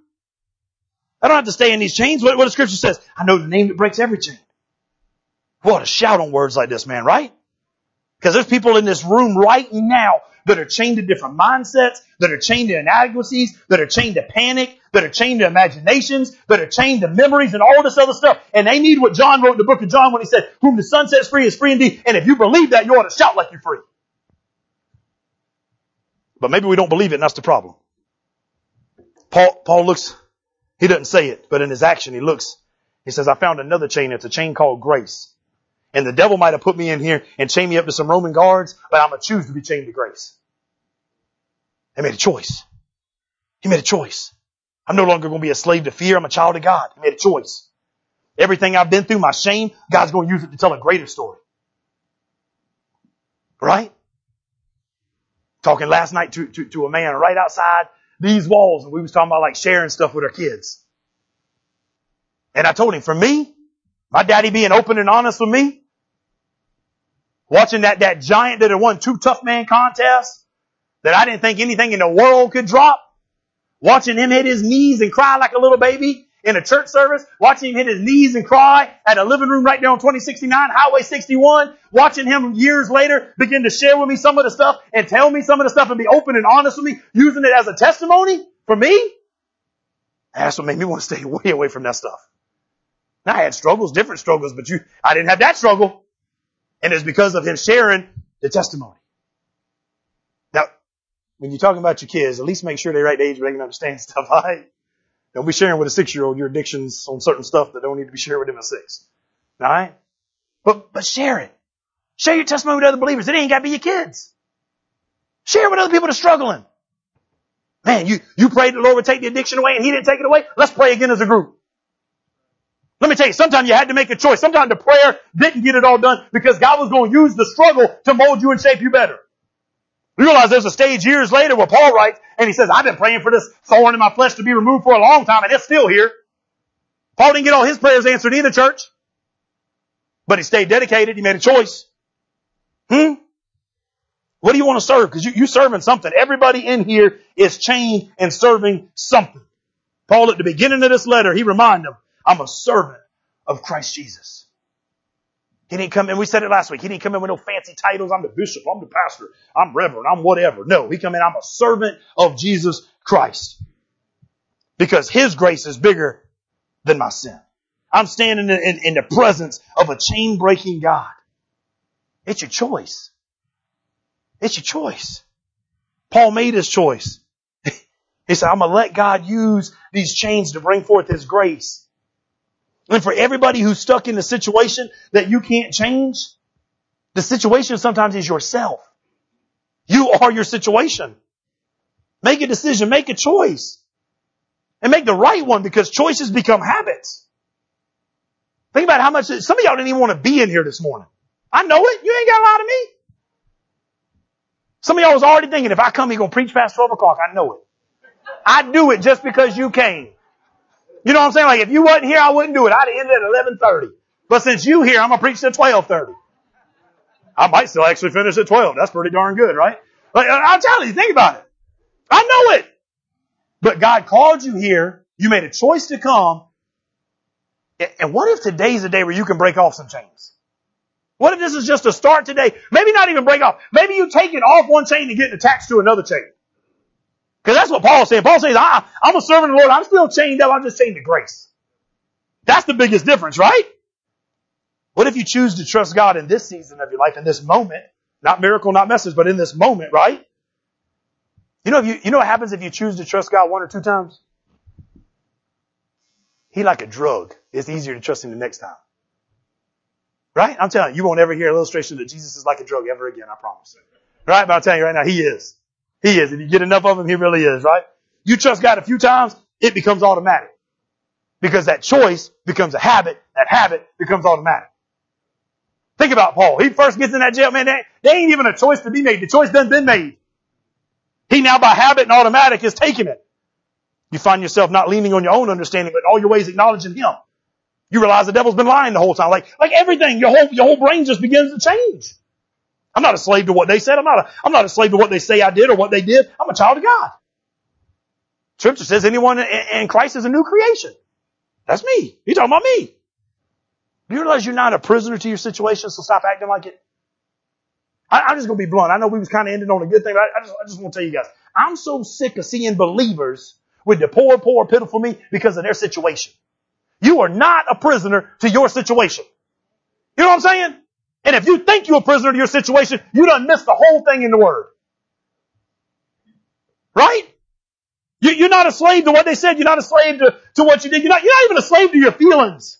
I don't have to stay in these chains. What, what the scripture says, I know the name that breaks every chain. What a shout on words like this, man, right? Because there's people in this room right now that are chained to different mindsets, that are chained to inadequacies, that are chained to panic, that are chained to imaginations, that are chained to memories and all this other stuff. And they need what John wrote in the book of John when he said, whom the Son sets free is free indeed. And if you believe that, you ought to shout like you're free. But maybe we don't believe it and that's the problem. Paul, Paul looks, he doesn't say it, but in his action he looks, he says, I found another chain. It's a chain called grace. And the devil might have put me in here and chained me up to some Roman guards, but I'm going to choose to be chained to grace. He made a choice. He made a choice. I'm no longer going to be a slave to fear. I'm a child of God. He made a choice. Everything I've been through, my shame, God's going to use it to tell a greater story. Right? talking last night to, to, to a man right outside these walls and we was talking about like sharing stuff with our kids. And I told him, for me, my daddy being open and honest with me, watching that, that giant that had won two tough man contests that I didn't think anything in the world could drop, watching him hit his knees and cry like a little baby in a church service, watching him hit his knees and cry at a living room right there on 2069, Highway 61, watching him years later begin to share with me some of the stuff and tell me some of the stuff and be open and honest with me, using it as a testimony for me. That's what made me want to stay way away from that stuff. Now I had struggles, different struggles, but you, I didn't have that struggle. And it's because of him sharing the testimony. Now, when you're talking about your kids, at least make sure they're right age where they can understand stuff, right? Don't be sharing with a six year old your addictions on certain stuff that don't need to be shared with them at six. Alright? But, but share it. Share your testimony with other believers. It ain't gotta be your kids. Share with other people that are struggling. Man, you, you prayed the Lord would take the addiction away and He didn't take it away. Let's pray again as a group. Let me tell you, sometimes you had to make a choice. Sometimes the prayer didn't get it all done because God was going to use the struggle to mold you and shape you better. Realize there's a stage years later where Paul writes and he says, I've been praying for this thorn in my flesh to be removed for a long time and it's still here. Paul didn't get all his prayers answered either, church. But he stayed dedicated. He made a choice. Hmm? What do you want to serve? Because you, you're serving something. Everybody in here is chained and serving something. Paul at the beginning of this letter, he reminded them, I'm a servant of Christ Jesus. He didn't come in, we said it last week, he didn't come in with no fancy titles. I'm the bishop, I'm the pastor, I'm reverend, I'm whatever. No, he come in, I'm a servant of Jesus Christ. Because his grace is bigger than my sin. I'm standing in, in, in the presence of a chain breaking God. It's your choice. It's your choice. Paul made his choice. he said, I'm going to let God use these chains to bring forth his grace. And for everybody who's stuck in a situation that you can't change, the situation sometimes is yourself. You are your situation. Make a decision, make a choice. And make the right one because choices become habits. Think about how much, some of y'all didn't even want to be in here this morning. I know it. You ain't got a lot of me. Some of y'all was already thinking, if I come, he gonna preach past 12 o'clock. I know it. I do it just because you came. You know what I'm saying? Like if you wasn't here, I wouldn't do it. I'd end at 11.30. But since you here, I'm to preach at 12.30. I might still actually finish at 12. That's pretty darn good, right? Like, I'm telling you, think about it. I know it. But God called you here. You made a choice to come. And what if today's the day where you can break off some chains? What if this is just a start today? Maybe not even break off. Maybe you take it off one chain and get attached to another chain. Because that's what Paul said. Paul says, I, I'm a servant of the Lord. I'm still chained up. I'm just chained to grace. That's the biggest difference, right? What if you choose to trust God in this season of your life, in this moment? Not miracle, not message, but in this moment, right? You know, if you, you know what happens if you choose to trust God one or two times? He like a drug. It's easier to trust him the next time. Right? I'm telling you, you won't ever hear an illustration that Jesus is like a drug ever again, I promise. Right? But I'm telling you right now, he is. He is. If you get enough of him, he really is, right? You trust God a few times, it becomes automatic. Because that choice becomes a habit, that habit becomes automatic. Think about Paul. He first gets in that jail, man, They ain't even a choice to be made. The choice done been made. He now by habit and automatic is taking it. You find yourself not leaning on your own understanding, but all your ways acknowledging Him. You realize the devil's been lying the whole time. Like, like everything, your whole, your whole brain just begins to change. I'm not a slave to what they said. I'm not a, I'm not a slave to what they say I did or what they did. I'm a child of God. Scripture says anyone in Christ is a new creation. That's me. You're talking about me. Do you realize you're not a prisoner to your situation, so stop acting like it? I, am just gonna be blunt. I know we was kind of ending on a good thing, but I, I just, I just want to tell you guys, I'm so sick of seeing believers with the poor, poor, pitiful me because of their situation. You are not a prisoner to your situation. You know what I'm saying? And if you think you're a prisoner to your situation, you done missed the whole thing in the Word. Right? You, are not a slave to what they said. You're not a slave to, to what you did. You're not, you're not even a slave to your feelings.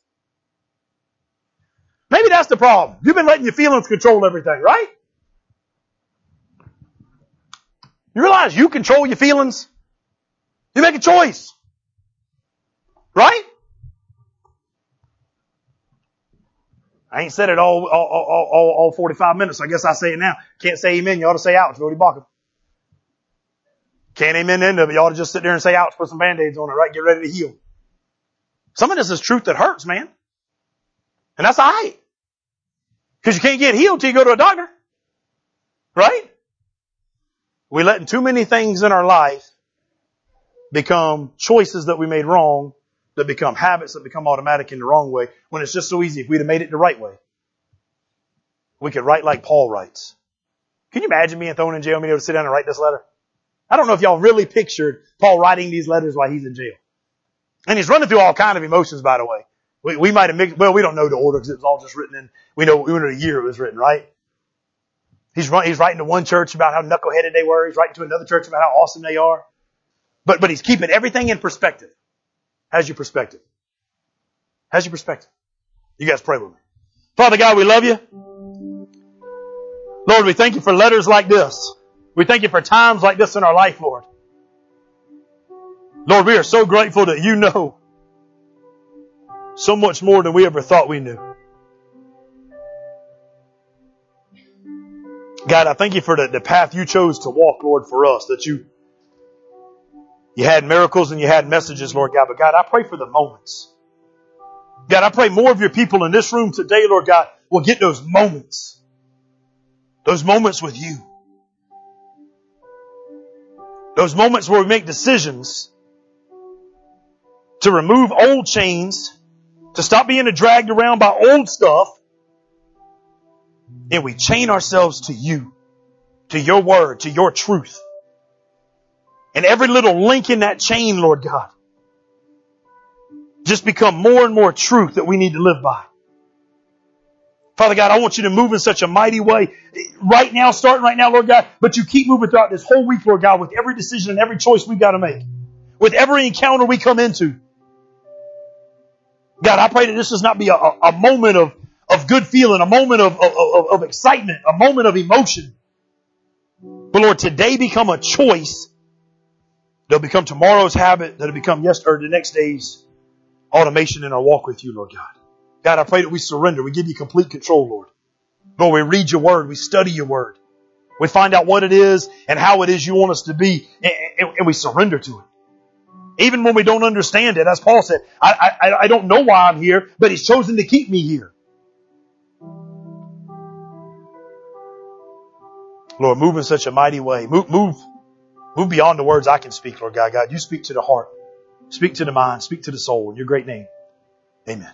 Maybe that's the problem. You've been letting your feelings control everything, right? You realize you control your feelings? You make a choice. Right? I ain't said it all, all, all, all, 45 minutes. I guess I say it now. Can't say amen. You ought to say ouch. Voddie Baucham. Can't amen into it, you ought to just sit there and say ouch, put some band-aids on it, right? Get ready to heal. Some of this is truth that hurts, man. And that's alright. Cause you can't get healed till you go to a doctor. Right? We letting too many things in our life become choices that we made wrong that become habits that become automatic in the wrong way when it's just so easy if we'd have made it the right way. We could write like Paul writes. Can you imagine being thrown in jail and being able to sit down and write this letter? I don't know if y'all really pictured Paul writing these letters while he's in jail. And he's running through all kind of emotions, by the way. We, we might have mixed, well, we don't know the order because it was all just written in, we know, we know the year it was written, right? He's, run, he's writing to one church about how knuckleheaded they were. He's writing to another church about how awesome they are. But, but he's keeping everything in perspective. How's your perspective? How's your perspective? You guys pray with me. Father God, we love you. Lord, we thank you for letters like this. We thank you for times like this in our life, Lord. Lord, we are so grateful that you know so much more than we ever thought we knew. God, I thank you for the, the path you chose to walk, Lord, for us, that you, you had miracles and you had messages, Lord God. But God, I pray for the moments. God, I pray more of your people in this room today, Lord God, will get those moments. Those moments with you. Those moments where we make decisions to remove old chains, to stop being dragged around by old stuff, and we chain ourselves to you, to your word, to your truth. And every little link in that chain, Lord God, just become more and more truth that we need to live by. Father God, I want you to move in such a mighty way right now, starting right now, Lord God, but you keep moving throughout this whole week, Lord God, with every decision and every choice we've got to make, with every encounter we come into. God, I pray that this does not be a, a moment of, of good feeling, a moment of, of, of excitement, a moment of emotion. But Lord, today become a choice. They'll become tomorrow's habit. That'll become yesterday or the next day's automation in our walk with you, Lord God. God, I pray that we surrender. We give you complete control, Lord. Lord, we read your word. We study your word. We find out what it is and how it is you want us to be, and, we surrender to it. Even when we don't understand it, as Paul said, I, I, I don't know why I'm here, but he's chosen to keep me here. Lord, move in such a mighty way. Move, move, move beyond the words I can speak, Lord God. God, you speak to the heart. Speak to the mind. Speak to the soul in your great name. Amen.